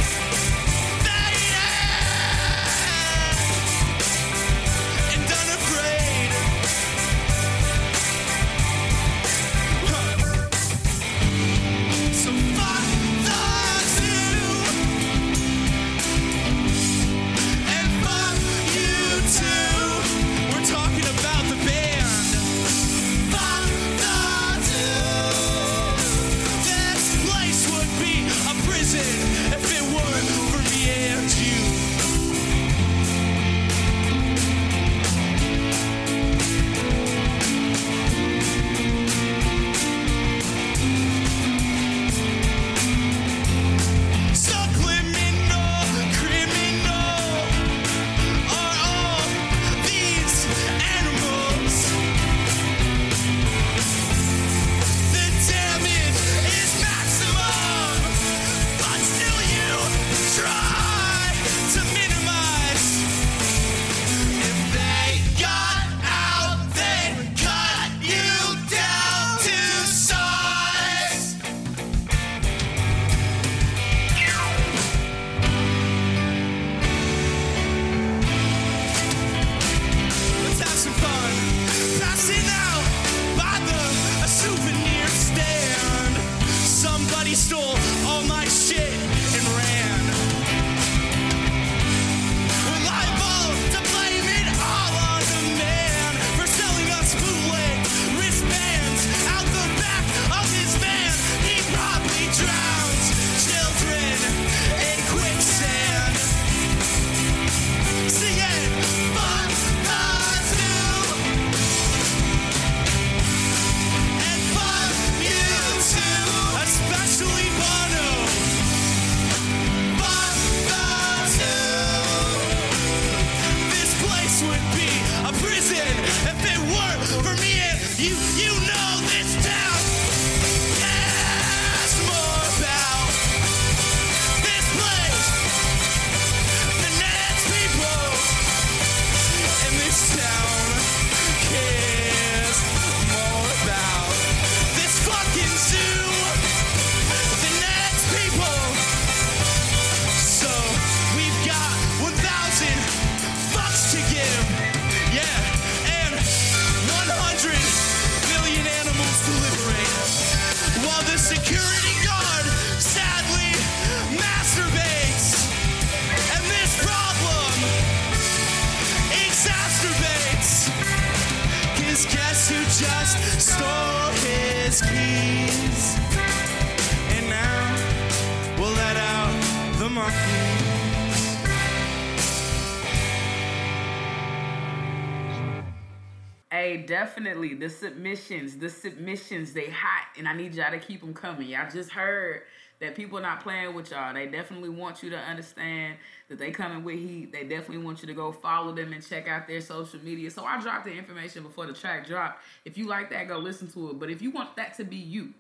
Speaker 7: The
Speaker 1: submissions, the submissions, they hot, and I need y'all to keep them coming. Y'all just heard that people not playing with y'all. They definitely want you to understand that they coming with heat. They definitely want you to go follow them and check out their social media. So I dropped the information before the track dropped. If you like that, go listen to it. But if you want that to be you,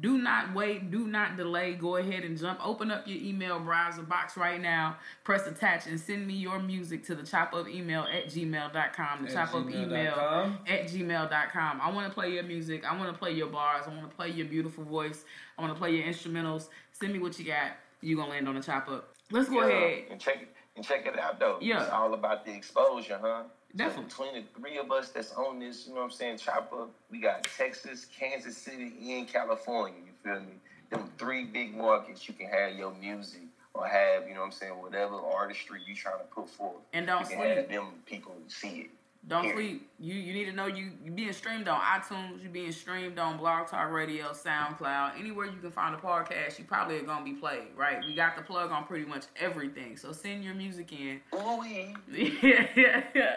Speaker 1: do not wait, do not delay. Go ahead and jump. Open up your email browser box right now. Press attach and send me your music to the chop up email at gmail.com. The
Speaker 3: At
Speaker 1: chop up email
Speaker 3: gmail.com.
Speaker 1: at gmail.com. I want to play your music. I want to play your bars. I want to play your beautiful voice. I want to play your instrumentals. Send me what you got. You're going to land on the chop up. Let's go
Speaker 4: Yeah,
Speaker 1: ahead.
Speaker 4: and check it and check it out though.
Speaker 1: Yeah.
Speaker 4: It's all about the exposure, huh? So
Speaker 1: Definitely.
Speaker 4: between the three of us that's on this, you know what I'm saying, chopper, we got Texas, Kansas City, and California, you feel me? them three big markets, you can have your music or have, you know what I'm saying, whatever artistry you trying to put forth.
Speaker 1: And don't
Speaker 4: you can have
Speaker 1: sleep.
Speaker 4: them people see it.
Speaker 1: Don't
Speaker 4: Here.
Speaker 1: sleep. You you need to know you you being streamed on iTunes. You being streamed on Blog Talk Radio, SoundCloud, anywhere you can find a podcast. You probably are gonna be played, right? We got the plug on pretty much everything. So send your music in. (laughs)
Speaker 4: Ooh-wee.
Speaker 1: yeah, yeah, yeah.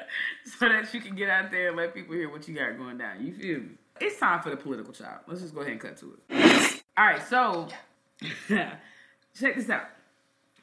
Speaker 1: So that you can get out there and let people hear what you got going down. You feel me? It's time for the political child. Let's just go ahead and cut to it. All right, so (laughs) check this out.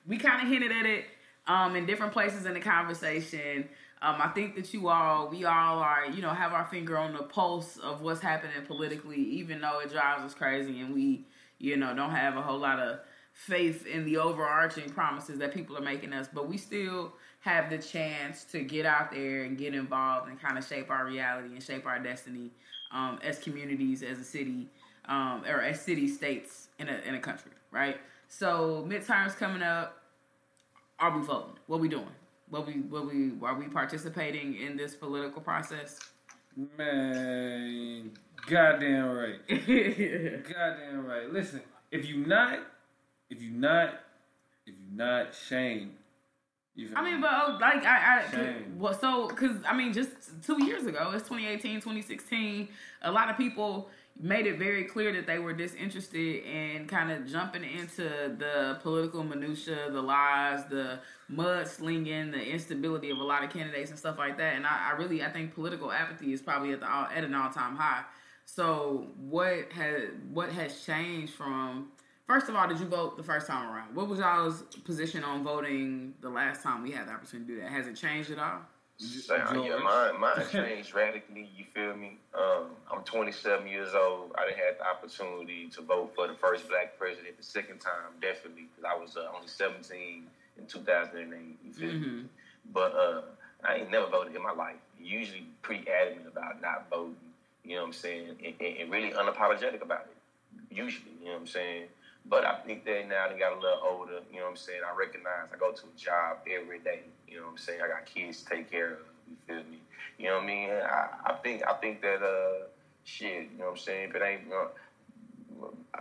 Speaker 1: We kind of hinted at it um, in different places in the conversation. Um, I think that you all, we all are, you know, have our finger on the pulse of what's happening politically, even though it drives us crazy and we, you know, don't have a whole lot of faith in the overarching promises that people are making us. But we still have the chance to get out there and get involved and kind of shape our reality and shape our destiny um, as communities, as a city, um, or as city states in a in a country, right? So midterms coming up. Are we voting? What we doing? What we what we are we participating in this political process?
Speaker 3: Man, goddamn right. (laughs) Goddamn right. Listen, if you not, if you not, if you not, shame. You
Speaker 1: I mean,
Speaker 3: me?
Speaker 1: but oh, like I, I
Speaker 3: Shame.
Speaker 1: well, so because I mean, just two years ago, it's 2018, 2016. A lot of people made it very clear that they were disinterested in kind of jumping into the political minutia, the lies, the mudslinging, the instability of a lot of candidates and stuff like that. And I, I really, I think political apathy is probably at the all, at an all time high. So what has what has changed from? First of all, did you vote the first time around? What was y'all's position on voting the last time we had the opportunity to do that? Has it changed at all?
Speaker 4: So, yeah,
Speaker 3: George.
Speaker 4: mine, (laughs) mine changed radically. You feel me? Um, I'm 27 years old. I didn't have the opportunity to vote for the first black president the second time, definitely, because I was uh, only 17 in 2008. You feel me?
Speaker 1: Mhm.
Speaker 4: But uh, I ain't never voted in my life. Usually pretty adamant about not voting. You know what I'm saying? And, and, and really unapologetic about it. Usually, you know what I'm saying? But I think that now they got a little older, you know what I'm saying? I recognize I go to a job every day, you know what I'm saying? I got kids to take care of, you feel me? You know what I mean? I, I think I think that uh shit, you know what I'm saying? If it ain't uh,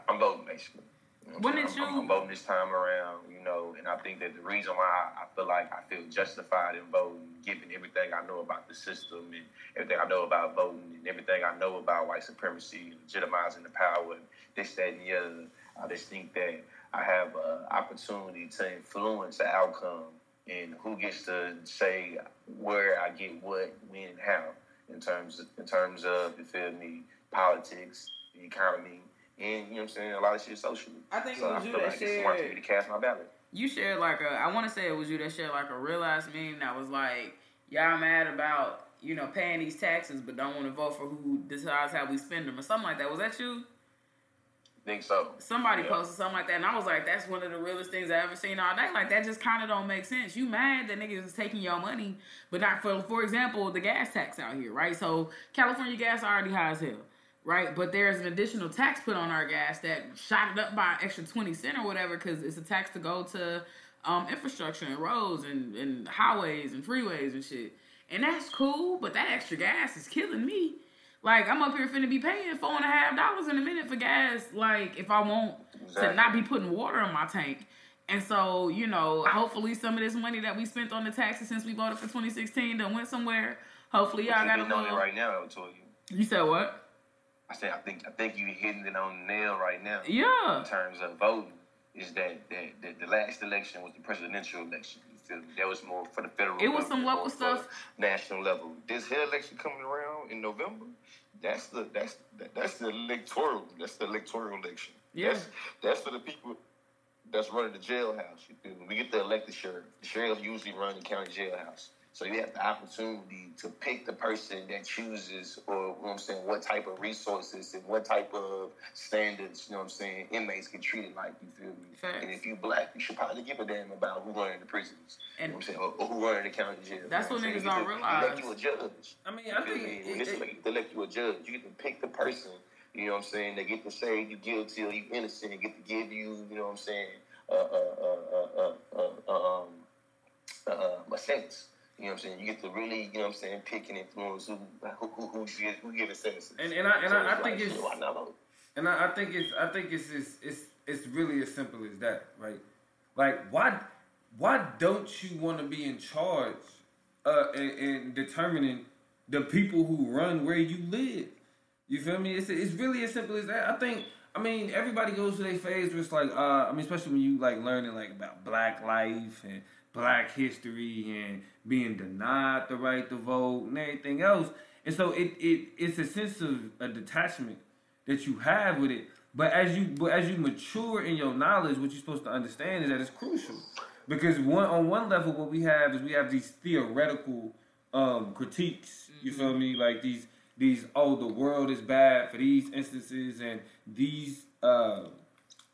Speaker 4: I'm voting basically. You know what
Speaker 1: When did
Speaker 4: I'm,
Speaker 1: you-
Speaker 4: I'm voting this time around, you know, and I think that the reason why I, I feel like I feel justified in voting, given everything I know about the system and everything I know about voting and everything I know about white supremacy and legitimizing the power and this, that, and the other, Uh, I just think that I have an opportunity to influence the outcome and who gets to say where I get what, when, and how in terms of, in terms of you feel me, politics, the economy, and you know what I'm saying, a lot of shit socially.
Speaker 1: I think it
Speaker 4: so
Speaker 1: was
Speaker 4: I
Speaker 1: you
Speaker 4: feel
Speaker 1: that
Speaker 4: like it's smart for me to cast my ballot.
Speaker 1: You shared like a, I want to say it was you that shared like a real ass meme that was like, y'all mad about, you know, paying these taxes, but don't want to vote for who decides how we spend them or something like that. Was that you?
Speaker 4: Think so.
Speaker 1: Somebody
Speaker 4: Yeah.
Speaker 1: posted something like that, and I was like, that's one of the realest things I ever seen all day. Like that just kind of don't make sense. You mad that niggas is taking your money, but not for, for example, the gas tax out here, right? So California gas already high as hell, right? But there's an additional tax put on our gas that shot it up by an extra twenty cent or whatever, because it's a tax to go to um, infrastructure and roads and, and highways and freeways and shit. And that's cool, but that extra gas is killing me. Like I'm up here finna be paying four and a half dollars in a minute for gas. Like if I want to not be putting water in my tank. And so, you know, hopefully some of this money that we spent on the taxes since we voted for 2016 done went somewhere. Hopefully y'all got a
Speaker 4: on it right now, I told you.
Speaker 1: You said what?
Speaker 4: I said I think I think you're hitting it on the nail right now.
Speaker 1: Yeah.
Speaker 4: In terms of voting, is that that, that the last election was the presidential election. That was more for the federal.
Speaker 1: It was some local stuff.
Speaker 4: National level. This here election coming around in November. That's the that's that, that's the electoral. That's the electoral election.
Speaker 1: Yeah.
Speaker 4: That's, that's for the people that's running the jailhouse. You feel me? We get the elected sheriff. The sheriff usually run the county jailhouse. So you have the opportunity to pick the person that chooses, or you know what I'm saying, what type of resources and what type of standards, you know what I'm saying, inmates get treated like. You feel me?
Speaker 1: Facts.
Speaker 4: And if you black, you should probably give a damn about who running the prisons.
Speaker 1: And-
Speaker 4: you know what I'm saying, or, or who running the county jail.
Speaker 1: That's
Speaker 4: you know
Speaker 1: what
Speaker 4: I'm
Speaker 1: niggas
Speaker 4: saying?
Speaker 1: don't
Speaker 4: You get to
Speaker 1: realize.
Speaker 4: Elect you a judge.
Speaker 3: I mean, I
Speaker 4: You feel
Speaker 3: think
Speaker 4: me?
Speaker 3: it-
Speaker 4: In this
Speaker 3: it-
Speaker 4: way, they elect you a judge. You get to pick the person. You know what I'm saying? They get to say you guilty or you innocent. They get to give you, you know what I'm saying, uh, uh, uh, uh, uh, uh, um, uh, a sentence. You know what I'm saying? You get to really, you know what I'm saying, pick and influence who who who who, give, who give a sentence.
Speaker 3: And- and I- and
Speaker 4: So
Speaker 3: I- I think it's-
Speaker 4: not?
Speaker 3: And I, I think it's I think it's, it's it's it's really as simple as that, right? Like why why don't you want to be in charge uh in, in determining the people who run where you live? You feel me? It's it's really as simple as that. I think I mean everybody goes through their phase where it's like uh I mean especially when you like learning like about black life and black history and being denied the right to vote and everything else. And so it, it it's a sense of a detachment that you have with it. But as you but as you mature in your knowledge, what you're supposed to understand is that it's crucial. Because one on one level, what we have is we have these theoretical um, critiques. You feel me? Like these these oh the world is bad for these instances and these uh,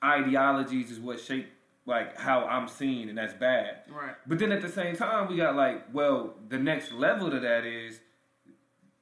Speaker 3: ideologies is what shape like how I'm seen and that's bad.
Speaker 1: Right.
Speaker 3: But then at the same time, we got like, well, the next level to that is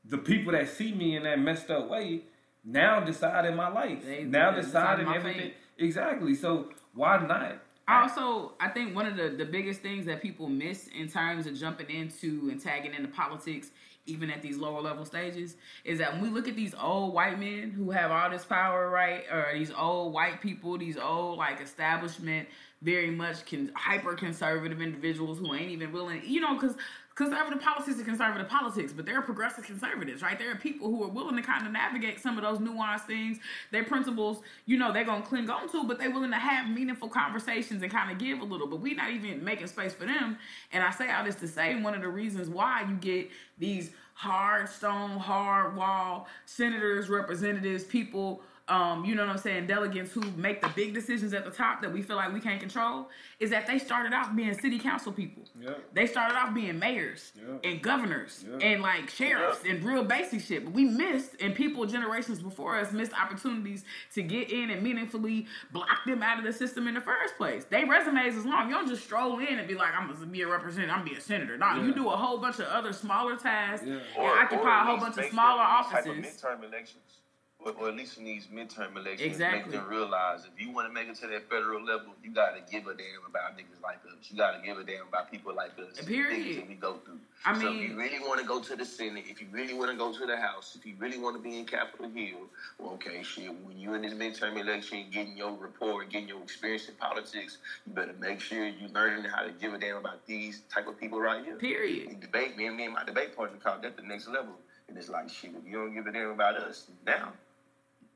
Speaker 3: the people that see me in that messed up way now decide in my life.
Speaker 1: They-
Speaker 3: now
Speaker 1: they
Speaker 3: in everything.
Speaker 1: fate.
Speaker 3: Exactly. So why not?
Speaker 1: I also I think one of the, the biggest things that people miss in terms of jumping into and tagging into politics, even at these lower level stages, is that when we look at these old white men who have all this power, right, or these old white people, these old like establishment, very much can hyper conservative individuals who ain't even willing, you know, because conservative politics are conservative politics, but there are progressive conservatives, right? There are people who are willing to kind of navigate some of those nuanced things. Their principles, you know, they're gonna cling on to, but they're willing to have meaningful conversations and kind of give a little. But we're not even making space for them. And I say all this to say one of the reasons why you get these hard stone, hard wall senators, representatives, people um, you know what I'm saying, delegates who make the big decisions at the top that we feel like we can't control, is that they started off being city council people.
Speaker 3: Yep.
Speaker 1: They started off being mayors
Speaker 3: Yep.
Speaker 1: and governors
Speaker 3: Yep.
Speaker 1: and like sheriffs and real basic shit. But we missed, and people generations before us missed opportunities to get in and meaningfully block them out of the system in the first place. They resumes is long. You don't just stroll in and be like, I'm gonna be a representative, I'm gonna be a senator. No, you do a whole bunch of other smaller tasks
Speaker 3: Yeah.
Speaker 1: and occupy a whole bunch of smaller
Speaker 4: Type of
Speaker 1: offices.
Speaker 4: midterm elections, or, or at least in these midterm elections,
Speaker 1: Exactly.
Speaker 4: make them realize if you want to make it to that federal level, you got to give a damn about niggas like us. You got to give a damn about people like us.
Speaker 1: Period.
Speaker 4: That we go through.
Speaker 1: I
Speaker 4: so if you really want to go to the Senate, if you really want to go to the House, if you really want to be in Capitol Hill, well, okay, shit. When you in this midterm election, getting your report, getting your experience in politics, you better make sure you learning how to give a damn about these type of people right here.
Speaker 1: Period.
Speaker 4: Debate me and me and my debate partner called that the next level. And it's like shit, if you don't give a damn about us now,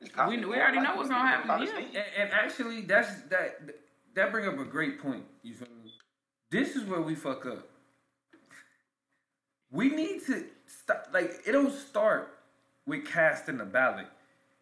Speaker 1: We- we already know what's gonna happen,
Speaker 4: Palestine.
Speaker 1: yeah.
Speaker 3: And, and actually, that's that that bring up a great point. You feel me? This is where we fuck up. We need to stop. Like it don't start with casting a ballot.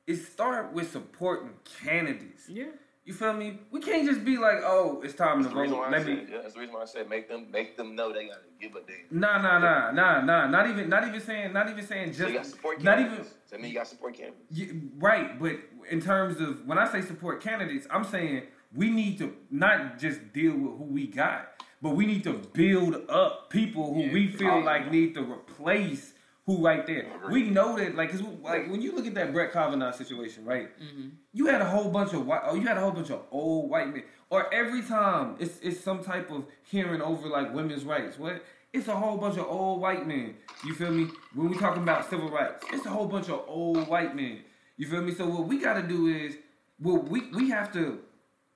Speaker 3: It start with supporting candidates.
Speaker 1: Yeah.
Speaker 3: You feel me? We can't just be like, oh, it's time to
Speaker 4: That's reason
Speaker 3: vote.
Speaker 4: I
Speaker 3: Let me.
Speaker 4: yeah, that's the reason why I said make them make them know they gotta give a damn.
Speaker 3: Nah, nah, nah, nah, nah. Not even, not even saying, not even saying
Speaker 4: So you got
Speaker 3: just,
Speaker 4: support
Speaker 3: not
Speaker 4: candidates.
Speaker 3: even.
Speaker 4: Does that mean you got support candidates?
Speaker 3: Yeah, right, but in terms of when I say support candidates, I'm saying we need to not just deal with who we got, but we need to build up people who we feel like need to replace who right there. We know that, like, 'cause, like when you look at that Brett Kavanaugh situation, right? Mm-hmm. You had a whole bunch of white, oh, you had a whole bunch of old white men, or every time it's it's some type of hearing over like women's rights. What? It's a whole bunch of old white men. You feel me? When we talking about civil rights, it's a whole bunch of old white men. You feel me? So what we got to do is, well, we we have to,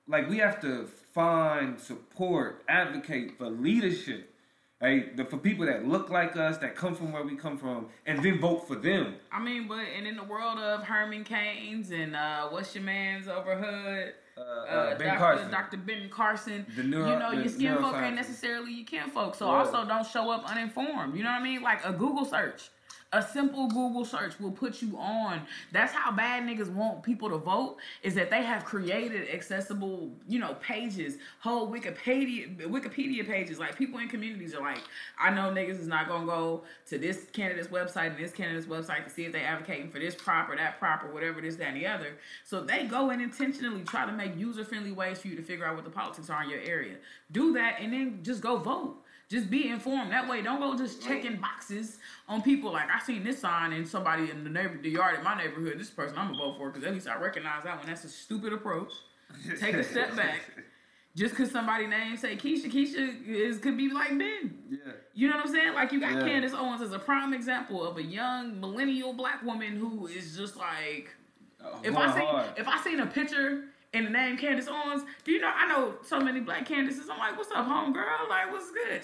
Speaker 3: like, we have to find support, advocate for leadership. Right? The, for people that look like us, that come from where we come from, and then vote for them.
Speaker 1: I mean, but and in the world of Herman Cain's and uh, what's your man's overhood,
Speaker 3: Uh,
Speaker 1: uh,
Speaker 3: uh, ben
Speaker 1: Dr.
Speaker 3: Carson.
Speaker 1: Dr. Ben Carson.
Speaker 3: The neuro-
Speaker 1: you know, your skin folk ain't necessarily your kin folk. So
Speaker 3: Yeah.
Speaker 1: also don't show up uninformed. You know what I mean? Like a Google search. A simple Google search will put you on. That's how bad niggas want people to vote. Is that they have created accessible, you know, pages, whole Wikipedia Wikipedia pages. Like people in communities are like, I know niggas is not gonna go to this candidate's website and this candidate's website to see if they advocating for this prop or that prop or whatever this, that, and the other. So they go and intentionally try to make user friendly ways for you to figure out what the politics are in your area. Do that and then just go vote. Just be informed. That way, don't go just checking boxes on people. Like I seen this sign in somebody in the neighbor, the yard in my neighborhood. This person I'm gonna vote for because at least I recognize that one. That's a stupid approach. Take a step back. (laughs) Just because somebody name say Keisha, Keisha is could be like Ben.
Speaker 3: Yeah.
Speaker 1: You know what I'm saying? Like you got
Speaker 3: Yeah.
Speaker 1: Candace Owens as a prime example of a young millennial black woman who is just like oh,
Speaker 3: If
Speaker 1: I
Speaker 3: hard.
Speaker 1: if I seen a picture and the name Candace Owens, do you know I know so many black Candaces? I'm like, what's up, homegirl? Like, what's good?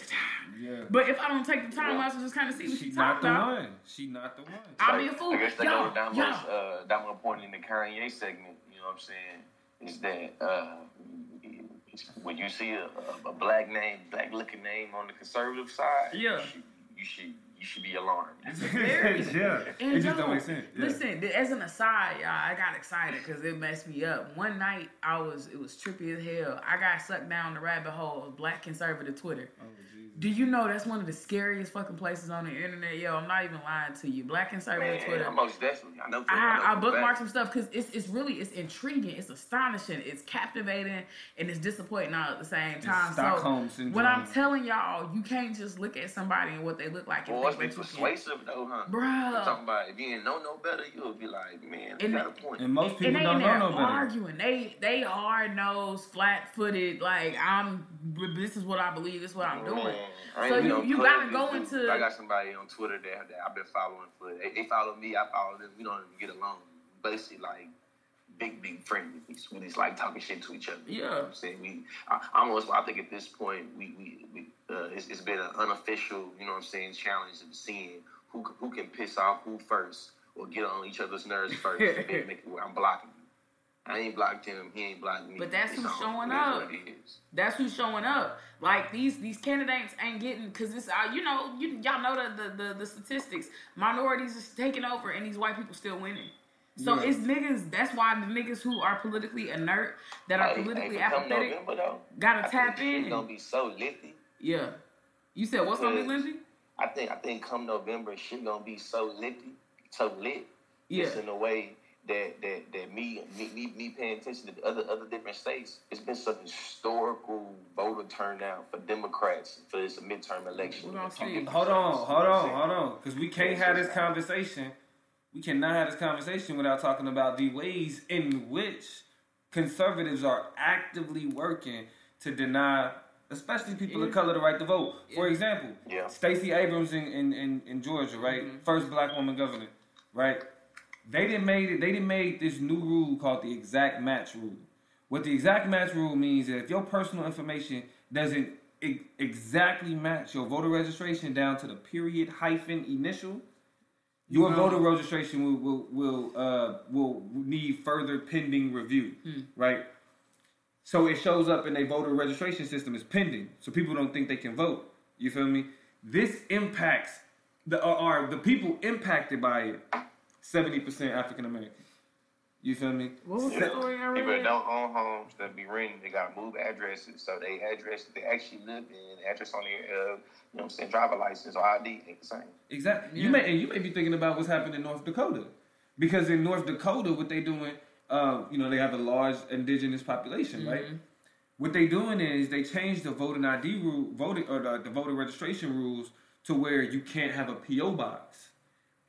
Speaker 3: Yeah.
Speaker 1: But if I don't take the time out to just kind of see what she's
Speaker 3: not
Speaker 1: talking
Speaker 3: the
Speaker 1: about,
Speaker 3: one. She not the one.
Speaker 1: I'll be a fool.
Speaker 4: I guess that
Speaker 1: Yo,
Speaker 4: goes down
Speaker 1: yo.
Speaker 4: most, uh, down my point in the Kanye segment. You know what I'm saying? Is that uh, when you see a, a, a black name, black looking name on the conservative side,
Speaker 1: Yeah.
Speaker 4: you should you should, you should be alarmed. (laughs)
Speaker 3: Yeah.
Speaker 1: And (laughs)
Speaker 3: It just don't make sense. Yeah.
Speaker 1: Listen, as an aside, y'all, I got excited because it messed me up. One night, I was it was trippy as hell. I got sucked down the rabbit hole of black conservative Twitter.
Speaker 3: Oh,
Speaker 1: Do you know that's one of the scariest fucking places on the internet? Yo, I'm not even lying to you. Black conservative
Speaker 4: Man,
Speaker 1: Twitter.
Speaker 4: most definitely. I know.
Speaker 1: I, I
Speaker 4: know for
Speaker 1: bookmarked some stuff because it's it's really it's intriguing, it's astonishing, it's captivating, and it's disappointing all at the same time.
Speaker 3: Stockholm
Speaker 1: so
Speaker 3: syndrome.
Speaker 1: when I'm telling y'all, you can't just look at somebody and what they look like and
Speaker 4: Boy, it's
Speaker 1: think
Speaker 4: be
Speaker 1: that you can.
Speaker 4: persuasive though, huh?
Speaker 1: Bruh.
Speaker 4: I'm talking about if you didn't know no better, you'll be like, man, you
Speaker 1: And
Speaker 4: got a point.
Speaker 3: and most
Speaker 1: and
Speaker 3: people
Speaker 1: they
Speaker 3: don't
Speaker 1: in
Speaker 3: know no better.
Speaker 1: arguing. They they hard nosed, flat footed. Like I'm. This is what I believe. This is what I'm doing.
Speaker 4: Man,
Speaker 1: So you, you gotta go into.
Speaker 4: I got somebody on Twitter that, that I've been following for. They, they follow me, I follow them. We don't even get along. Basically, like big, big friendly. We just, we just like talking shit to each other. You know
Speaker 1: Yeah.
Speaker 4: what I'm saying? We I, I almost. I think at this point, we we, we uh, it's, it's been an unofficial. You know what I'm saying? Challenge of seeing who who can piss off who first or get on each other's nerves first. and make it where I'm blocking. I ain't blocked him. He ain't blocked me.
Speaker 1: But that's
Speaker 4: It's
Speaker 1: who's showing up.
Speaker 4: what it is.
Speaker 1: That's who's showing up. Like these these candidates ain't getting because it's uh, you know you y'all know the, the the the statistics. Minorities is taking over and these white people still winning. So
Speaker 3: Yeah.
Speaker 1: it's niggas. That's why the niggas who are politically inert, that are politically
Speaker 4: hey,
Speaker 1: apathetic,
Speaker 4: November, though,
Speaker 1: gotta
Speaker 4: I
Speaker 1: tap in.
Speaker 4: It's gonna be so lifty.
Speaker 1: yeah. You said what's gonna be
Speaker 4: I think I think come November, shit gonna be so lifty, so lit.
Speaker 1: Yeah.
Speaker 4: Just in a way that that that me me me, me paying attention to the other other different states. It's been some historical voter turnout for Democrats for this midterm election.
Speaker 1: We're see.
Speaker 3: Hold on, hold on, hold on. Because we can't have this conversation. We cannot have this conversation without talking about the ways in which conservatives are actively working to deny, especially people of color, the right to vote. For example,
Speaker 4: Yeah.
Speaker 3: Stacey Abrams in, in, in, in Georgia, right? First black woman governor, right? They didn't made it. They didn't made this new rule called the exact match rule. What the exact match rule means is if your personal information doesn't e- exactly match your voter registration down to the period hyphen initial, your voter registration will will will uh, will need further pending review, right? So it shows up in a voter registration system as pending, so people don't think they can vote. You feel me? This impacts the are, are the people impacted by it. Seventy percent African American. You feel me?
Speaker 1: What was the
Speaker 4: Yeah.
Speaker 1: story I
Speaker 4: People don't own homes that be renting, they gotta move addresses. So they address that they actually live in, address on their uh, you know what I'm saying, driver license or ID ain't the same.
Speaker 3: Exactly.
Speaker 1: Yeah.
Speaker 3: You may and you may be thinking about what's happening in North Dakota, because in North Dakota, what they doing, um, you know, they have a large indigenous population, right? What they doing is they changed the voting ID rule, voting or the, the voter registration rules to where you can't have a PO box.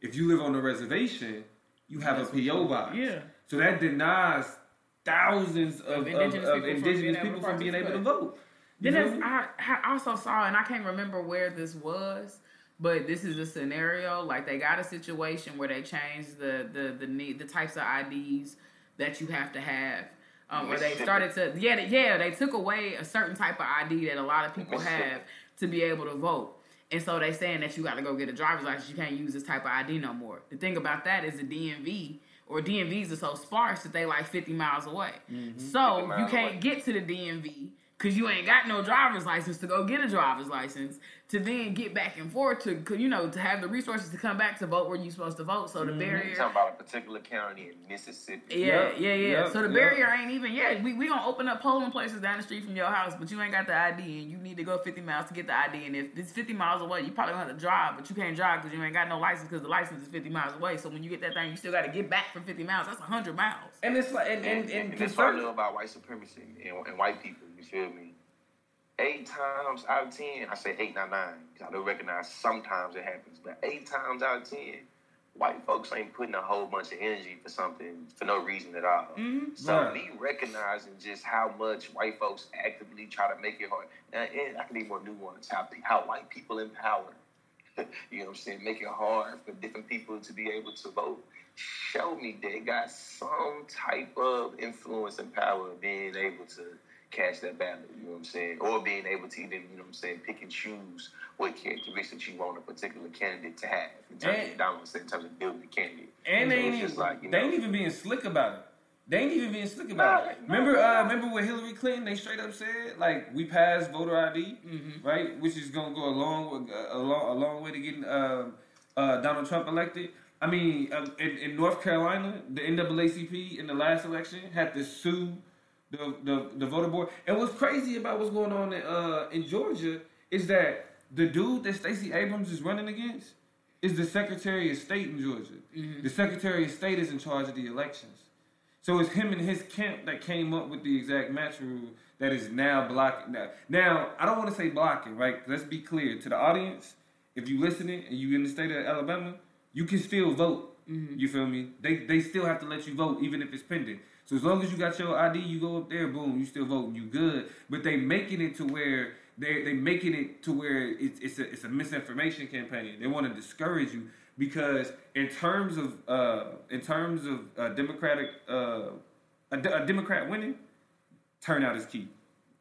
Speaker 3: If you live on a reservation, you have a PO box.
Speaker 1: Yeah.
Speaker 3: So that denies thousands of, of
Speaker 1: indigenous
Speaker 3: of
Speaker 1: people from
Speaker 3: indigenous
Speaker 1: being able
Speaker 3: people
Speaker 1: to
Speaker 3: from being able to vote. You
Speaker 1: Then
Speaker 3: feel
Speaker 1: there's,
Speaker 3: me?
Speaker 1: I, I also saw, and I can't remember where this was, but this is a scenario like they got a situation where they changed the the the need the types of IDs that you have to have. Um, where they started to yeah yeah they took away a certain type of ID that a lot of people have to be able to vote. And so they saying that you got to go get a driver's license. You can't use this type of ID no more. The thing about that is the DMV or DMVs are so sparse that they like 50 miles away. Mm-hmm. So
Speaker 4: 50
Speaker 1: you can't
Speaker 4: away.
Speaker 1: get to the DMV because you ain't got no driver's license to go get a driver's license to then get back and forth to you know to have the resources to come back to vote where you're supposed to vote. So the mm-hmm.
Speaker 4: barrier You
Speaker 1: barrier.
Speaker 4: talking about a particular county in Mississippi.
Speaker 1: Yeah,
Speaker 3: Yep,
Speaker 1: yeah, yeah.
Speaker 3: yep,
Speaker 1: so the
Speaker 3: yep.
Speaker 1: barrier ain't even. Yeah, we we gonna open up polling places down the street from your house, but you ain't got the ID, and you need to go 50 miles to get the ID. And if it's 50 miles away, you probably gonna have to drive, but you can't drive because you ain't got no license because the license is 50 miles away. So when you get that thing, you still got to get back from 50 miles. That's 100 miles.
Speaker 3: And it's like and
Speaker 4: And,
Speaker 3: and,
Speaker 4: and,
Speaker 3: and
Speaker 4: that's what I know about white supremacy and, and white people. You feel me? Eight times out of ten, I say eight, not nine, because I do recognize sometimes it happens, but eight times out of ten, white folks ain't putting a whole bunch of energy for something for no reason at all. Mm-hmm. So
Speaker 3: Right.
Speaker 4: me recognizing just how much white folks actively try to make it hard, and, and I can need more nuance how how white people empower. (laughs) you know what I'm saying? Make it hard for different people to be able to vote. show me they got some type of influence and power of being able to catch that ballot, you know what I'm saying? Or being able to even, you know what I'm saying, pick and choose what characteristics you want a particular candidate to have in terms
Speaker 3: And-
Speaker 4: of dominance, in terms of building the candidate.
Speaker 3: And
Speaker 4: So
Speaker 3: they
Speaker 4: it's
Speaker 3: ain't,
Speaker 4: just like, you
Speaker 3: they ain't even being slick about it. They ain't even being slick about it.
Speaker 4: Nah,
Speaker 3: Remember,
Speaker 4: nah.
Speaker 3: uh, remember what Hillary Clinton? They straight up said like we passed voter ID,
Speaker 1: Mm-hmm.
Speaker 3: right? Which is gonna go a long, a long, a long way to getting uh, uh, Donald Trump elected. I mean, uh, in, in North Carolina, the NAACP in the last election had to sue the the, the voter board. And what's crazy about what's going on in, uh, in Georgia is that the dude that Stacey Abrams is running against is the Secretary of State in Georgia. The Secretary of State is in charge of the elections. So it's him and his camp that came up with the exact match rule that is now blocking. Now, now I don't want to say blocking, right? Let's be clear to the audience. If you're listening and you're in the state of Alabama, you can still vote. You feel me? They they still have to let you vote even if it's pending. So as long as you got your ID, you go up there, boom, you still voting, you good. But they making it to where they they making it to where it's it's a it's a misinformation campaign. They want to discourage you because in terms of uh in terms of uh, democratic uh a, a democrat winning, turnout is key.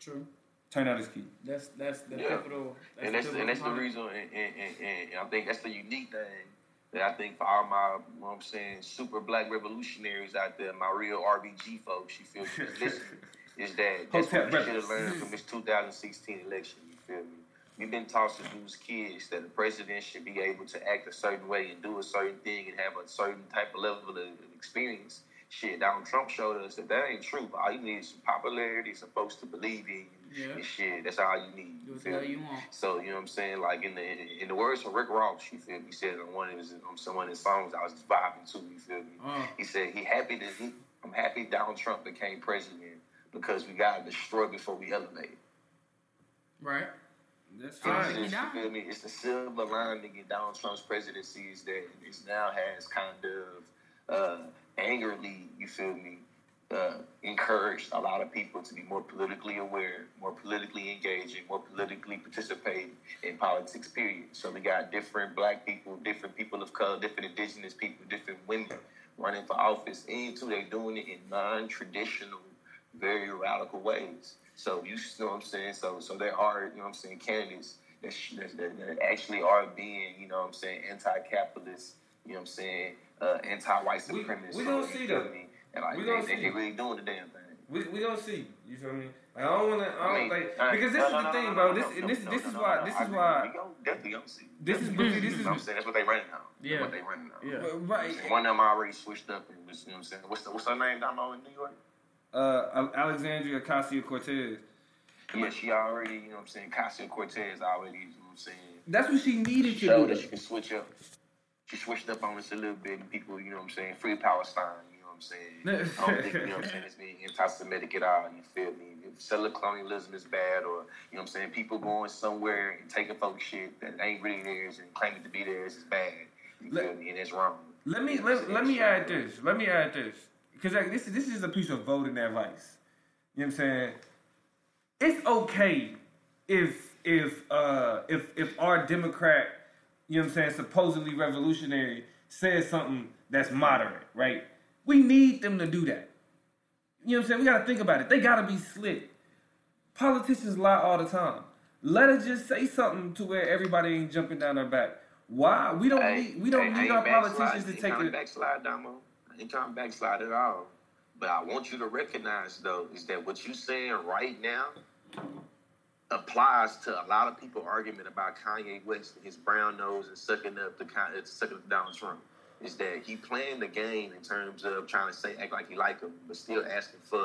Speaker 1: True.
Speaker 3: Turnout is key.
Speaker 1: That's that's the
Speaker 4: Yeah.
Speaker 1: pivotal. That's
Speaker 4: and that's
Speaker 1: the
Speaker 4: the, and that's the reason, and, and, and, and I think that's the unique thing that I think for all my, you know what I'm saying, super black revolutionaries out there, my real RBG folks, you feel me, (laughs) listening, is that that's what we should have learned from this 2016 election. You feel me? We've been taught to do as kids that the president should be able to act a certain way and do a certain thing and have a certain type of level of experience. Shit, Donald Trump showed us that that ain't true. But all you need is some popularity, some folks to believe in you.
Speaker 1: Yeah.
Speaker 4: And shit, that's all you need.
Speaker 1: Do what
Speaker 4: feel me?
Speaker 1: you want.
Speaker 4: So you know what I'm saying? Like in the in, in the words of Rick Ross, you feel me? He said on one of his on some of his songs I was just vibing to, you feel me?
Speaker 1: Uh.
Speaker 4: He said he happy that he I'm happy Donald Trump became president because we gotta destroy before we elevate.
Speaker 1: Right.
Speaker 3: That's
Speaker 4: It's
Speaker 3: fine.
Speaker 4: just,
Speaker 1: he
Speaker 4: you feel me? It's the silver lining in Donald Trump's presidency is that it now has kind of uh, angrily, you feel me, uh, encouraged a lot of people to be more politically aware, more politically engaging, more politically participating in politics, period. So we got different black people, different people of color, different indigenous people, different women running for office, and too, they're doing it in non-traditional, very radical ways. So you know what I'm saying? So so there are, you know what I'm saying, candidates that, that, that, actually are being, you know what I'm saying, anti-capitalist, you know what I'm saying, uh, anti-white
Speaker 3: We-
Speaker 4: supremacist.
Speaker 3: we gonna
Speaker 4: you
Speaker 3: see
Speaker 4: them. And like
Speaker 3: We
Speaker 4: they,
Speaker 3: gonna
Speaker 4: they,
Speaker 3: see.
Speaker 4: they really doing the damn thing.
Speaker 3: We we gonna see. You feel me? Like, I don't wanna. I don't
Speaker 4: I mean,
Speaker 3: like
Speaker 4: uh,
Speaker 3: because this
Speaker 4: no,
Speaker 3: is the
Speaker 4: no,
Speaker 3: thing,
Speaker 4: no,
Speaker 3: bro.
Speaker 4: no,
Speaker 3: This
Speaker 4: no,
Speaker 3: this
Speaker 4: no,
Speaker 3: this
Speaker 4: no,
Speaker 3: is
Speaker 4: no,
Speaker 3: why
Speaker 4: no,
Speaker 3: this
Speaker 4: I
Speaker 3: is
Speaker 4: agree.
Speaker 3: why
Speaker 4: We go- definitely gonna see.
Speaker 3: this is
Speaker 4: Definitely.
Speaker 3: this is
Speaker 4: what I'm saying? That's what they running on.
Speaker 1: Yeah.
Speaker 4: That's what they running on.
Speaker 1: Yeah.
Speaker 3: right.
Speaker 4: One of them already switched up and was, you know what I'm saying? What's, the, what's her name down in New York?
Speaker 3: Uh, Alexandria Ocasio Cortez.
Speaker 4: Yeah, she already, you know what I'm saying, Casio Cortez already, you know what I'm saying,
Speaker 3: That's what she needed to
Speaker 4: showed
Speaker 3: do.
Speaker 4: that she can switch up. She switched up on us a little bit and people, you know what I'm saying, free Palestine, you know what I'm saying. (laughs) I don't think, you know what I'm saying, it's being anti-Semitic at all, you feel me? If settler colonialism is bad or, you know what I'm saying, people going somewhere and taking folks shit that ain't really theirs and claiming to be theirs is bad, you
Speaker 3: Let-
Speaker 4: feel me? And it's wrong.
Speaker 3: Let me let, let me add this. Let me add this because like, this this is a piece of voting advice. You know what I'm saying? It's okay if if uh if if our Democrat, you know what I'm saying, supposedly revolutionary says something that's moderate, right? We need them to do that. You know what I'm saying? We gotta think about it. They gotta be slick. Politicians lie all the time. Let us just say something to where everybody ain't jumping down our back. Why? We don't
Speaker 4: Hey,
Speaker 3: need we don't
Speaker 4: hey,
Speaker 3: need our politicians to take
Speaker 4: I
Speaker 3: it.
Speaker 4: backslide, Damo. I ain't trying to backslide at all. But I want you to recognize, though, is that what you saying right now applies to a lot of people argument about Kanye West and his brown nose and sucking up the sucking up Donald Trump. Is that he playing the game in terms of trying to say act like he like him, but still asking for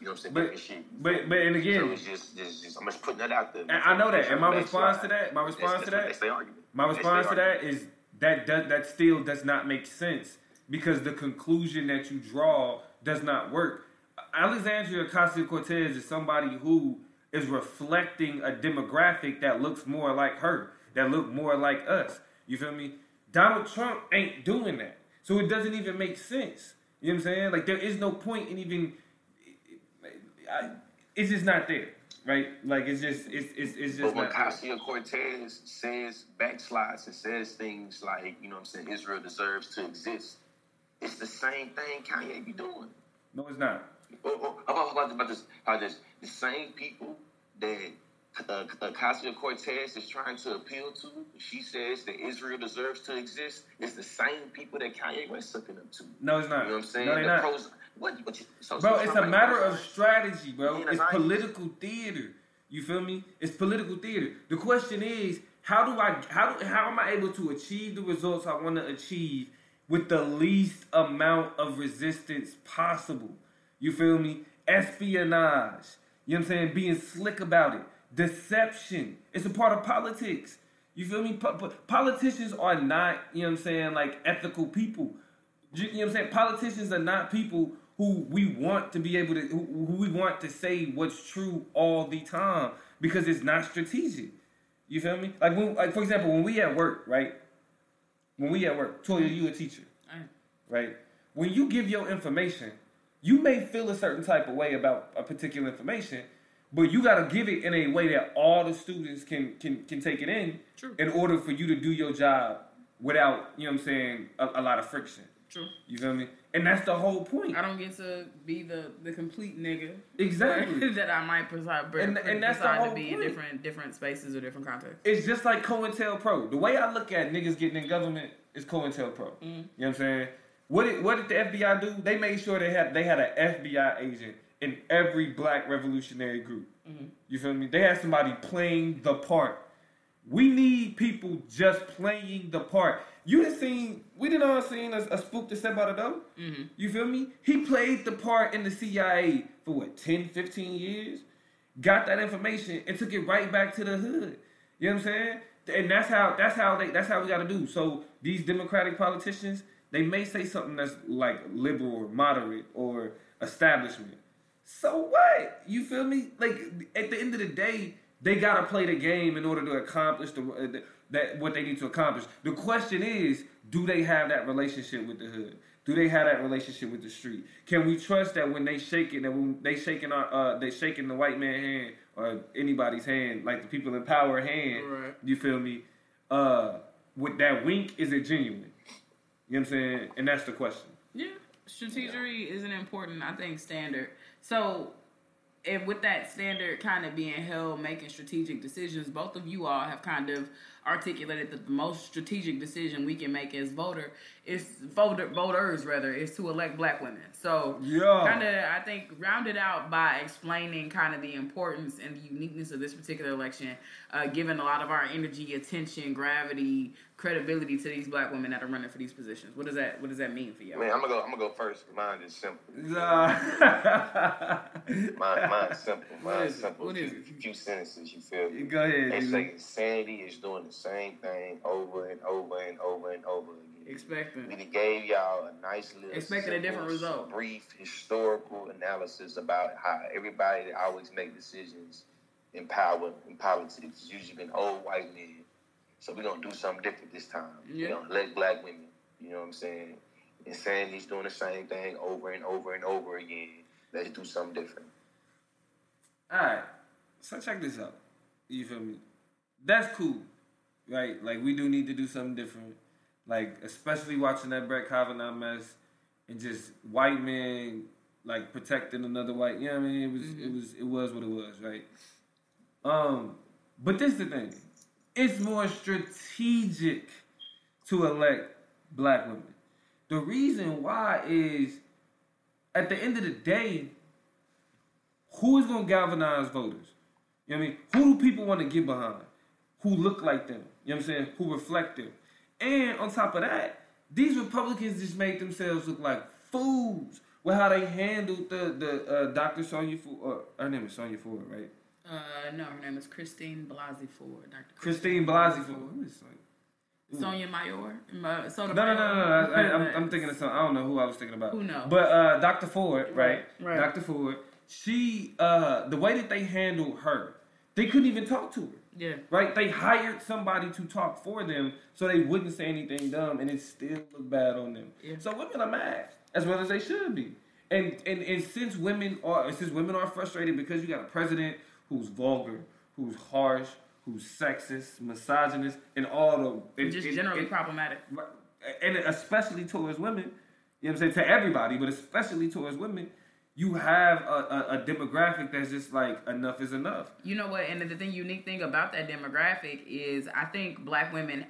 Speaker 4: you know what I'm saying,
Speaker 3: But
Speaker 4: shit.
Speaker 3: but but and
Speaker 4: so
Speaker 3: again,
Speaker 4: it's just, just, just I'm just putting that out there.
Speaker 3: And I know that, and my response to that- my response
Speaker 4: that's
Speaker 3: to that-
Speaker 4: that's their argument.
Speaker 3: my response to that is that does, that still does not make sense because the conclusion that you draw does not work. Alexandria Ocasio Cortez is somebody who is reflecting a demographic that looks more like her, that look more like us. You feel me? Donald Trump ain't doing that, so it doesn't even make sense. You know what I'm saying? Like there is no point in even. I, it's just not there, right? Like it's just it's it's, it's just
Speaker 4: But when
Speaker 3: there.
Speaker 4: Cortez says backslides and says things like, you know what I'm saying, Israel deserves to exist, It's the same thing Kanye be doing.
Speaker 3: No, it's not.
Speaker 4: Oh, oh, about, about, about this, about this, the same people that uh, Ocasio Cortez is trying to appeal to. She says that Israel deserves to exist. It's the same people that Kanye West sucking up to.
Speaker 3: No, it's not.
Speaker 4: You know what I'm saying?
Speaker 3: No, they're
Speaker 4: the
Speaker 3: not.
Speaker 4: pros. What? what you, so,
Speaker 3: Bro,
Speaker 4: so
Speaker 3: it's
Speaker 4: Trump
Speaker 3: a matter of strategy, bro. It's political theater. You feel me? It's political theater. The question is, how do I how do how am I able to achieve the results I want to achieve with the least amount of resistance possible? You feel me? Espionage. You know what I'm saying? Being slick about it. Deception. It's a part of politics. You feel me? Po- po- politicians are not, you know what I'm saying, like ethical people. You, you know what I'm saying? Politicians are not people who we want to be able to, who, who we want to say what's true all the time because it's not strategic. You feel me? Like, when, like for example, when we at work, right? When we at work, Toya, you a teacher, right? When you give your information, you may feel a certain type of way about a particular information, but you gotta give it in a way that all the students can can can take it in
Speaker 1: True.
Speaker 3: in order for you to do your job without, you know what I'm saying, a, a lot of friction.
Speaker 1: True.
Speaker 3: You feel me? And that's the whole point.
Speaker 1: I don't get to be the the complete nigga
Speaker 3: Exactly. (laughs)
Speaker 1: that I might preside,
Speaker 3: And- and that's the whole
Speaker 1: to be
Speaker 3: point.
Speaker 1: in different different spaces or different contexts.
Speaker 3: It's just like COINTELPRO. The way I look at niggas getting in government is COINTELPRO.
Speaker 1: Mm-hmm.
Speaker 3: You know what I'm saying? What did, what did the FBI do? They made sure they had they had an FBI agent in every black revolutionary group.
Speaker 1: Mm-hmm.
Speaker 3: You feel me? They had somebody playing the part. We need people just playing the part. You done seen, we done all seen a, a spook to step out of door.
Speaker 1: Mm-hmm.
Speaker 3: You feel me? He played the part in the CIA for what, 10, 15 years? Got that information and took it right back to the hood. You know what I'm saying? And that's how that's how they that's how we gotta do. So these democratic politicians, they may say something that's like liberal or moderate or establishment. So what? You feel me? Like at the end of the day, they gotta play the game in order to accomplish the, uh, the that what they need to accomplish. The question is, do they have that relationship with the hood? Do they have that relationship with the street? Can we trust that when they shaking it, that when they shaking our, uh, they shaking the white man hand or anybody's hand, like the people in power hand?
Speaker 1: Right.
Speaker 3: You feel me? Uh, with that wink, is it genuine? You know what I'm saying? And that's the question.
Speaker 1: Yeah, strategery is an important, I think, standard. So, and with that standard kind of being held, making strategic decisions, both of you all have kind of articulated that the most strategic decision we can make as voter is voter voters rather is to elect black women. So,
Speaker 3: Yeah.
Speaker 1: kind of, I think, rounded out by explaining kind of the importance and the uniqueness of this particular election, uh, giving a lot of our energy, attention, gravity, credibility to these black women that are running for these positions. What does that What does that mean for you?
Speaker 4: Man, I'm gonna go. I'm gonna go first. Mine is simple.
Speaker 3: Uh,
Speaker 4: Mine, mine's simple. (laughs)
Speaker 1: What
Speaker 4: Mine's
Speaker 1: is it?
Speaker 4: simple.
Speaker 1: What
Speaker 4: few,
Speaker 1: it?
Speaker 4: few sentences. You feel me?
Speaker 3: Go ahead.
Speaker 4: They say insanity is doing the same thing over and over and over and over again.
Speaker 1: Expecting.
Speaker 4: We gave y'all a nice little
Speaker 1: Expecting a different result.
Speaker 4: brief historical analysis about how everybody that always make decisions in power in politics has usually been old white men. So we're gonna do something different this time.
Speaker 1: Yeah.
Speaker 4: We're gonna elect black women. You know what I'm saying? And Insanity's doing the same thing over and over and over again. Let's do something different.
Speaker 3: All right. So check this out. You feel me? That's cool, right? Like we do need to do something different. Like especially watching that Brett Kavanaugh mess and just white men like protecting another white. You know what I mean? It was it was it was what it was, right? Um, but this is the thing. It's more strategic to elect black women. The reason why is at the end of the day, who is gonna galvanize voters? You know what I mean? Who do people want to get behind? Who look like them? You know what I'm saying? Who reflect them? And on top of that, these Republicans just made themselves look like fools with how they handled the the uh, Dr. Sonia Ford. Uh, her name is Sonia Ford, right?
Speaker 1: Uh, no, her name is Christine Blasey Ford. Dr.
Speaker 3: Christine Blasey Ford. Who is Sonia?
Speaker 1: Sonia Mayor. Ma- Soda
Speaker 3: No, no, no, no, no. I, I'm thinking of something. I don't know who I was thinking about.
Speaker 1: Who knows?
Speaker 3: But uh, Dr. Ford, right?
Speaker 1: Right, right.
Speaker 3: Dr. Ford. She, uh, the way that they handled her, they couldn't even talk to her.
Speaker 1: Yeah.
Speaker 3: Right? They hired somebody to talk for them so they wouldn't say anything dumb and it still looked bad on them.
Speaker 1: Yeah.
Speaker 3: So women are mad as well as they should be. And, and and since women are since women are frustrated because you got a president who's vulgar, who's harsh, who's sexist, misogynist, and all the and-
Speaker 1: Just
Speaker 3: and-
Speaker 1: generally
Speaker 3: and-
Speaker 1: problematic.
Speaker 3: and especially towards women, You know what I'm saying? To everybody, but especially towards women, you have a, a, a demographic that's just like enough is enough.
Speaker 1: You know what? And the thing, unique thing about that demographic is, I think black women,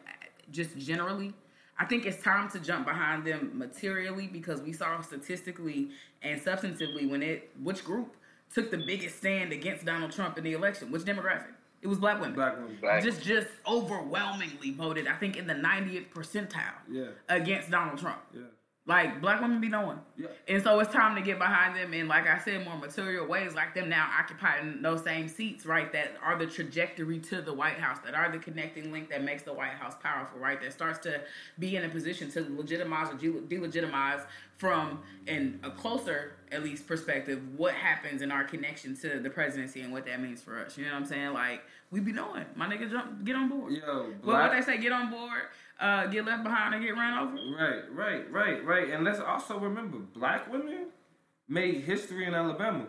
Speaker 1: just generally, I think it's time to jump behind them materially because we saw statistically and substantively when it, which group took the biggest stand against Donald Trump in the election? Which demographic? It was black women.
Speaker 3: Black women.
Speaker 4: Black.
Speaker 1: Just, just overwhelmingly voted. I think in the 90th percentile
Speaker 3: Yeah.
Speaker 1: against Donald Trump.
Speaker 3: Yeah.
Speaker 1: Like black women be knowing.
Speaker 3: Yeah.
Speaker 1: And so it's time to get behind them in, like I said, more material ways, like them now occupying those same seats, right? That are the trajectory to the White House, that are the connecting link that makes the White House powerful, right? That starts to be in a position to legitimize or delegitimize from in a closer, at least, perspective, what happens in our connection to the presidency and what that means for us. You know what I'm saying? Like we be knowing, my nigga, jump, get on board.
Speaker 3: Yo,
Speaker 1: Well, what
Speaker 3: black-
Speaker 1: they say, get on board, uh, get left behind, and get ran over.
Speaker 3: Right, right, right, right. And let's also remember, black women made history in Alabama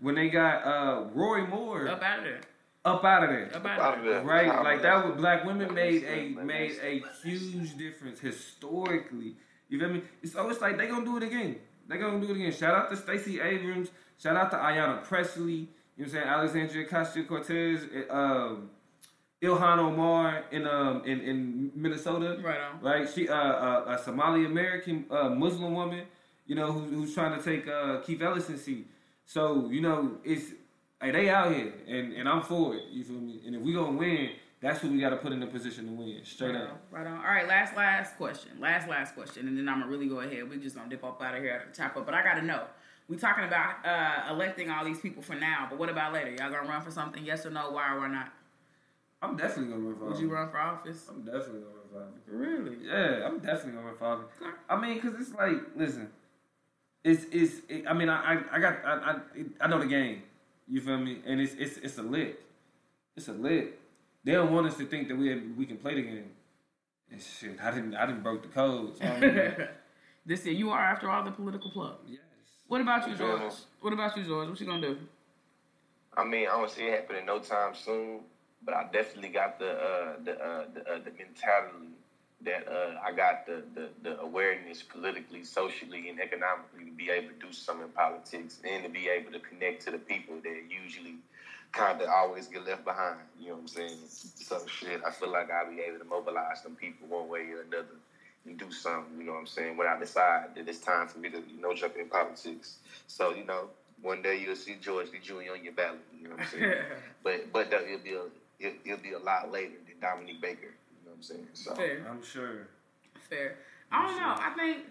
Speaker 3: when they got uh, Roy Moore
Speaker 1: Mm-hmm. Up out of there.
Speaker 3: up out of there.
Speaker 1: Up out
Speaker 4: Out
Speaker 1: of
Speaker 4: of
Speaker 1: there.
Speaker 4: there.
Speaker 3: Right,
Speaker 4: Out
Speaker 3: like that was black women made a made a huge difference historically. You feel me? So it's like they gonna do it again. They gonna do it again. Shout out to Stacey Abrams. Shout out to Ayanna Pressley. You know what I'm saying? Alexandria Ocasio Cortez. Um, Ilhan Omar in um in, in Minnesota.
Speaker 1: Right on.
Speaker 3: Right. She uh, uh a Somali American uh, Muslim woman. You know who, who's trying to take uh Keith Ellison's seat. So you know it's hey they out here and and I'm for it. You feel me? And if we gonna win, that's what we got to put in a position to win. Straight
Speaker 1: Right
Speaker 3: up.
Speaker 1: on, right on. All right, last last question. Last last question, and then I'm gonna really go ahead. We just gonna dip off out of here the chop up. But I gotta know. We talking about uh, electing all these people for now, but what about later? Y'all gonna run for something? Yes or no? Why or why not?
Speaker 3: I'm definitely gonna run for
Speaker 1: Would
Speaker 3: office.
Speaker 1: you run for office?
Speaker 3: I'm definitely gonna run for office.
Speaker 1: Really?
Speaker 3: Yeah, I'm definitely gonna run for office.
Speaker 1: Okay.
Speaker 3: I mean, cause it's like, listen, it's it's. It, I mean, I I, I got I I, it, I know the game. You feel me? And it's it's it's a lit. It's a lit. They don't want us to think that we we can play the game. And shit, I didn't I didn't broke the code. So I'm
Speaker 1: this year, you are after all the political plug.
Speaker 3: yes.
Speaker 1: What about you, George? What about you, George? What you gonna do?
Speaker 4: I mean, I don't see it happening no time soon, but I definitely got the uh, the uh, the, uh, the mentality that uh, I got the, the the awareness politically, socially, and economically to be able to do something in politics and to be able to connect to the people that usually kind of always get left behind. You know what I'm saying? So shit, I feel like I'll be able to mobilize some people one way or another and do something. You know what I'm saying? When I decide that it's time for me to you know jump in politics. So you know, one day you'll see George Lee Jr. on your ballot. You know what I'm saying? (laughs) but but it'll be a it, it'll be a lot later than Dominique Baker. You know what I'm saying? So
Speaker 1: Fair.
Speaker 3: I'm sure.
Speaker 1: Fair. I don't know. I think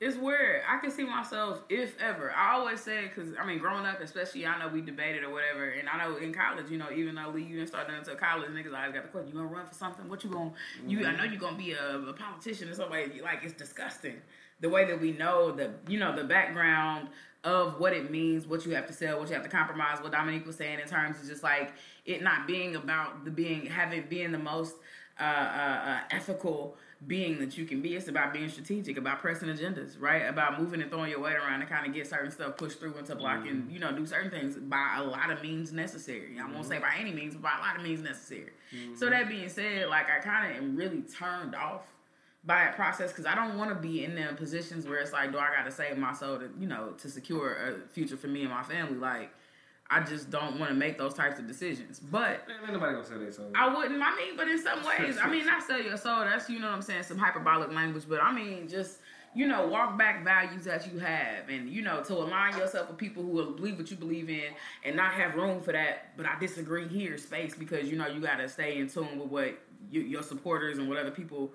Speaker 1: it's weird. I can see myself, if ever. I always say, because, I mean, growing up, especially, I know we debated or whatever, and I know in college, you know, even though Lee, you didn't start into college, niggas always got the question, you gonna run for something? What you gonna, you, I mm-hmm. know you gonna be a, a politician or somebody, like, it's disgusting. The way that we know the, you know, the background of what it means, what you have to sell, what you have to compromise, what Dominique was saying in terms of just like it not being about the being, having, being the most uh, uh, uh, ethical being that you can be. It's about being strategic, about pressing agendas, right? About moving and throwing your weight around to kind of get certain stuff pushed through into blocking, you know, do certain things by a lot of means necessary. I won't say by any means, but by a lot of means necessary. So that being said, like I kind of am really turned off by a process because I don't want to be in them positions where it's like, do I got to save my soul to, you know, to secure a future for me and my family? Like, I just don't want to make those types of decisions. But
Speaker 3: Man, ain't nobody gonna say that. So
Speaker 1: I wouldn't. I mean, but in some (laughs) ways, I mean, not sell your soul. That's you know what I'm saying, some hyperbolic language. But I mean, just you know, walk back values that you have, and you know, to align yourself with people who will believe what you believe in, and not have room for that. But I disagree here, space, because you know you got to stay in tune with what you, your supporters and what other people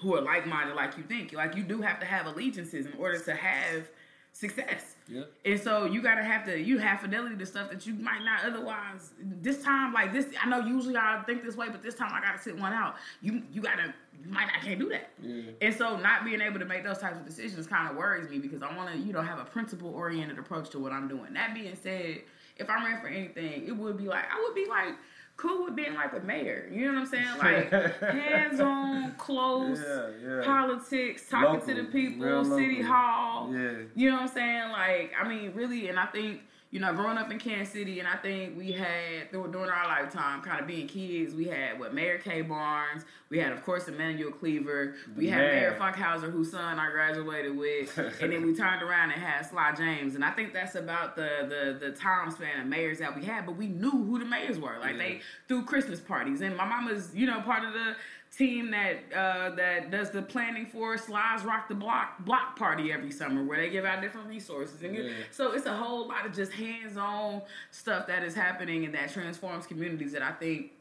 Speaker 1: who are like minded like you think. Like you do have to have allegiances in order to have success.
Speaker 3: Yeah.
Speaker 1: And so you gotta have to you have fidelity to stuff that you might not otherwise. This time, like this, I know usually I think this way, but this time I gotta sit one out. You you gotta you might I can't do that.
Speaker 3: Yeah.
Speaker 1: And so not being able to make those types of decisions kind of worries me because I want to you know have a principle oriented approach to what I'm doing. That being said, if I ran for anything, it would be like I would be like cool with being like a mayor. You know what I'm saying? Like (laughs) hands on, close
Speaker 3: Yeah, yeah.
Speaker 1: politics, talking to the people, city hall.
Speaker 3: Yeah.
Speaker 1: You know what I'm saying? Like, I mean, really, and I think, you know, growing up in Kansas City, and I think we had dur- during our lifetime, kind of being kids, we had what Mayor Kay Barnes, we had of course Emanuel Cleaver, we had Mayor Funkhouser, whose son I graduated with, (laughs) and then we turned around and had Sly James, and I think that's about the the the time span of mayors that we had, but we knew who the mayors were, like they threw Christmas parties, and my mama's you know part of the team that uh, that does the planning for Sly's Rock the Block block party every summer, where they give out different resources, and you- so it's a whole lot of just hands-on stuff that is happening and that transforms communities that I think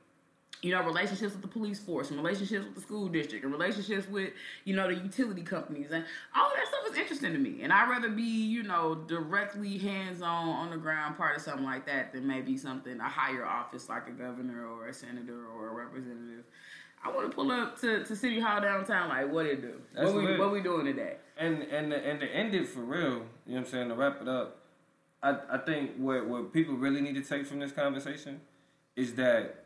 Speaker 1: you know, relationships with the police force and relationships with the school district and relationships with, you know, the utility companies and all that stuff is interesting to me. And I'd rather be, you know, directly hands on on the ground part of something like that than maybe something, a higher office like a governor or a senator or a representative. I want to pull up to, to City Hall downtown, like, what it do?
Speaker 3: That's
Speaker 1: what we,
Speaker 3: lit.
Speaker 1: what we doing today?
Speaker 3: And and the, and to end it for real, you know what I'm saying, to wrap it up, I, I think what what people really need to take from this conversation is that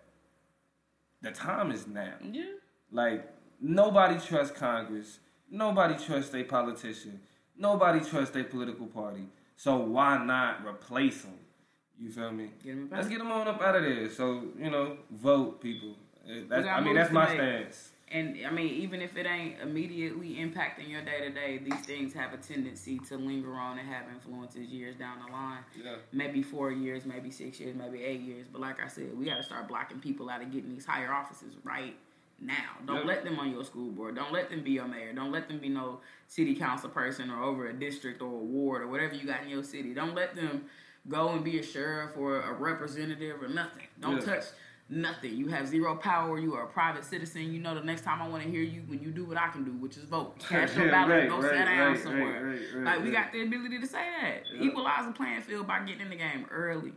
Speaker 3: the time is now.
Speaker 1: Yeah.
Speaker 3: Like nobody trusts Congress, nobody trusts a politician, nobody trusts a political party. So why not replace them? You feel me?
Speaker 1: Get
Speaker 3: Let's get them on up out of there. So you know, vote people. Eh, That's, I mean, that's my
Speaker 1: make.
Speaker 3: stance.
Speaker 1: And I mean, even if it ain't immediately impacting your day to day, these things have a tendency to linger on and have influences years down the line.
Speaker 3: Yeah.
Speaker 1: Maybe four years, maybe six years, maybe eight years. But like I said, we got to start blocking people out of getting these higher offices right now. Don't
Speaker 3: Yep.
Speaker 1: let them on your school board. Don't let them be your mayor. Don't let them be no city council person or over a district or a ward or whatever you got in your city. Don't let them go and be a sheriff or a representative or nothing. Don't
Speaker 3: Yeah.
Speaker 1: touch nothing. You have zero power. You are a private citizen. You know the next time I want to hear you when you do what I can do, which is vote. (laughs) Cast your ballot.
Speaker 3: Right,
Speaker 1: go
Speaker 3: right,
Speaker 1: sit down
Speaker 3: right,
Speaker 1: somewhere. like we got the ability to say that. Equalize the playing field by getting in the game early.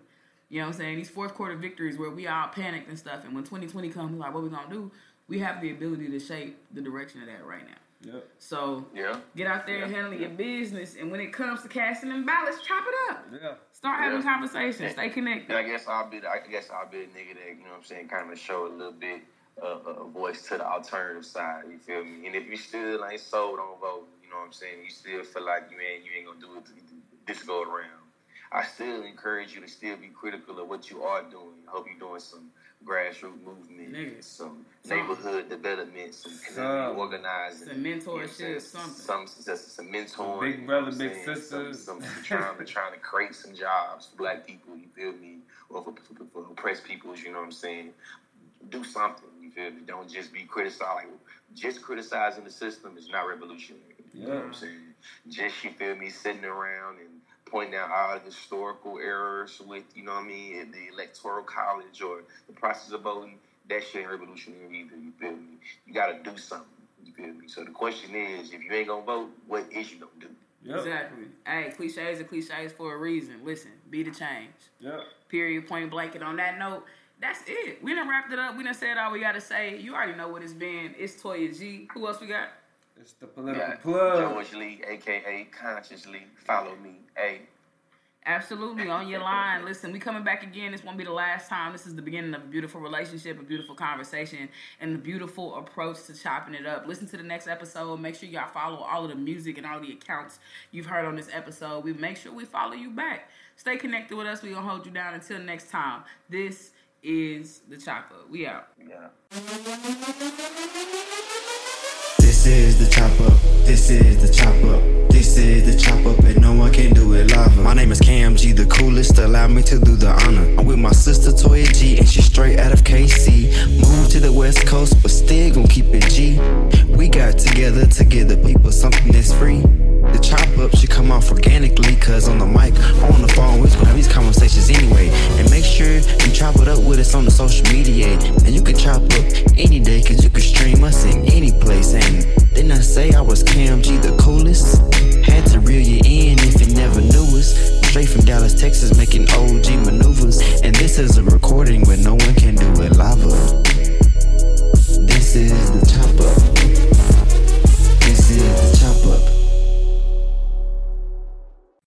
Speaker 1: You know what I'm saying? These fourth quarter victories where we all panicked and stuff, and when 2020 comes, like, what we gonna do? We have the ability to shape the direction of that right now.
Speaker 3: Yep.
Speaker 1: So
Speaker 4: Yeah.
Speaker 1: get out there and
Speaker 4: Yeah.
Speaker 1: handle your business, and when it comes to casting and ballots, chop it up.
Speaker 3: Yeah.
Speaker 1: Start having
Speaker 4: Yeah.
Speaker 1: conversations. Stay connected.
Speaker 4: And I guess I'll be the, I guess I'll be a nigga that, you know what I'm saying, kind of show a little bit of a, a voice to the alternative side, you feel me? And if you still ain't sold on vote, you know what I'm saying, you still feel like you ain't you ain't gonna do it this go around. I still encourage you to still be critical of what you are doing. I hope you're doing some grassroots movement,
Speaker 1: Nigga.
Speaker 4: some neighborhood development, some community
Speaker 3: Some.
Speaker 4: organizing,
Speaker 1: Some
Speaker 4: you know what
Speaker 1: mentorship, something.
Speaker 4: Some, some, some mentoring,
Speaker 3: Big
Speaker 4: you know
Speaker 3: brother, big
Speaker 4: saying?
Speaker 3: sister.
Speaker 4: some, some trying to trying to create some jobs for black people. You feel me? Or for, for, for oppressed peoples. You know what I'm saying? Do something. You feel me? Don't just be criticizing. Like, just criticizing the system is not revolutionary. You know what I'm saying? Just you feel me? Sitting around and pointing out all historical errors with you know what I mean in the electoral college or the process of voting. That shit ain't revolutionary either. You feel me? You got to do something. You feel me? So the question is, if you ain't gonna vote, what is you gonna do?
Speaker 3: Yep.
Speaker 1: Exactly. Hey, cliches are cliches for a reason. Listen, be the change.
Speaker 3: Yep.
Speaker 1: Period, point blank. And on that note, that's it. We done wrapped it up. We done said all we gotta say. You already know what it's been. It's Toya G. Who else we got?
Speaker 3: It's the political
Speaker 4: Yeah,
Speaker 3: plug.
Speaker 4: George Lee, aka Consciouslee. Follow me. Hey,
Speaker 1: Absolutely on your line. Listen, we coming back again. This won't be the last time. This is the beginning of a beautiful relationship, a beautiful conversation, and a beautiful approach to chopping it up. Listen to the next episode. Make sure y'all follow all of the music and all the accounts you've heard on this episode. We make sure we follow you back. Stay connected with us. We gonna hold you down until next time. This is the chopper. We out.
Speaker 4: yeah.
Speaker 2: This is the chopper. This is the chopper. up. This is the chop lava. My name is Kam G, the coolest. Allow me to do the honor. I'm with my sister Toya G, and she's straight out of KC. Moved to the West Coast, but still gon' keep it G. We got together to give the people something that's free. The chop up should come off organically, cause on the mic, on the phone, we're gonna have these conversations anyway. And make sure you chop it up with us on the social media. And you can chop up any day, cause you can stream us in any place. And didn't I say I was Kam G, the coolest? Had to reel you in if you never knew newest. Straight from Dallas, Texas, making OG maneuvers. And this is a recording where no one can do it lava. This is the chop up. This is the chop up.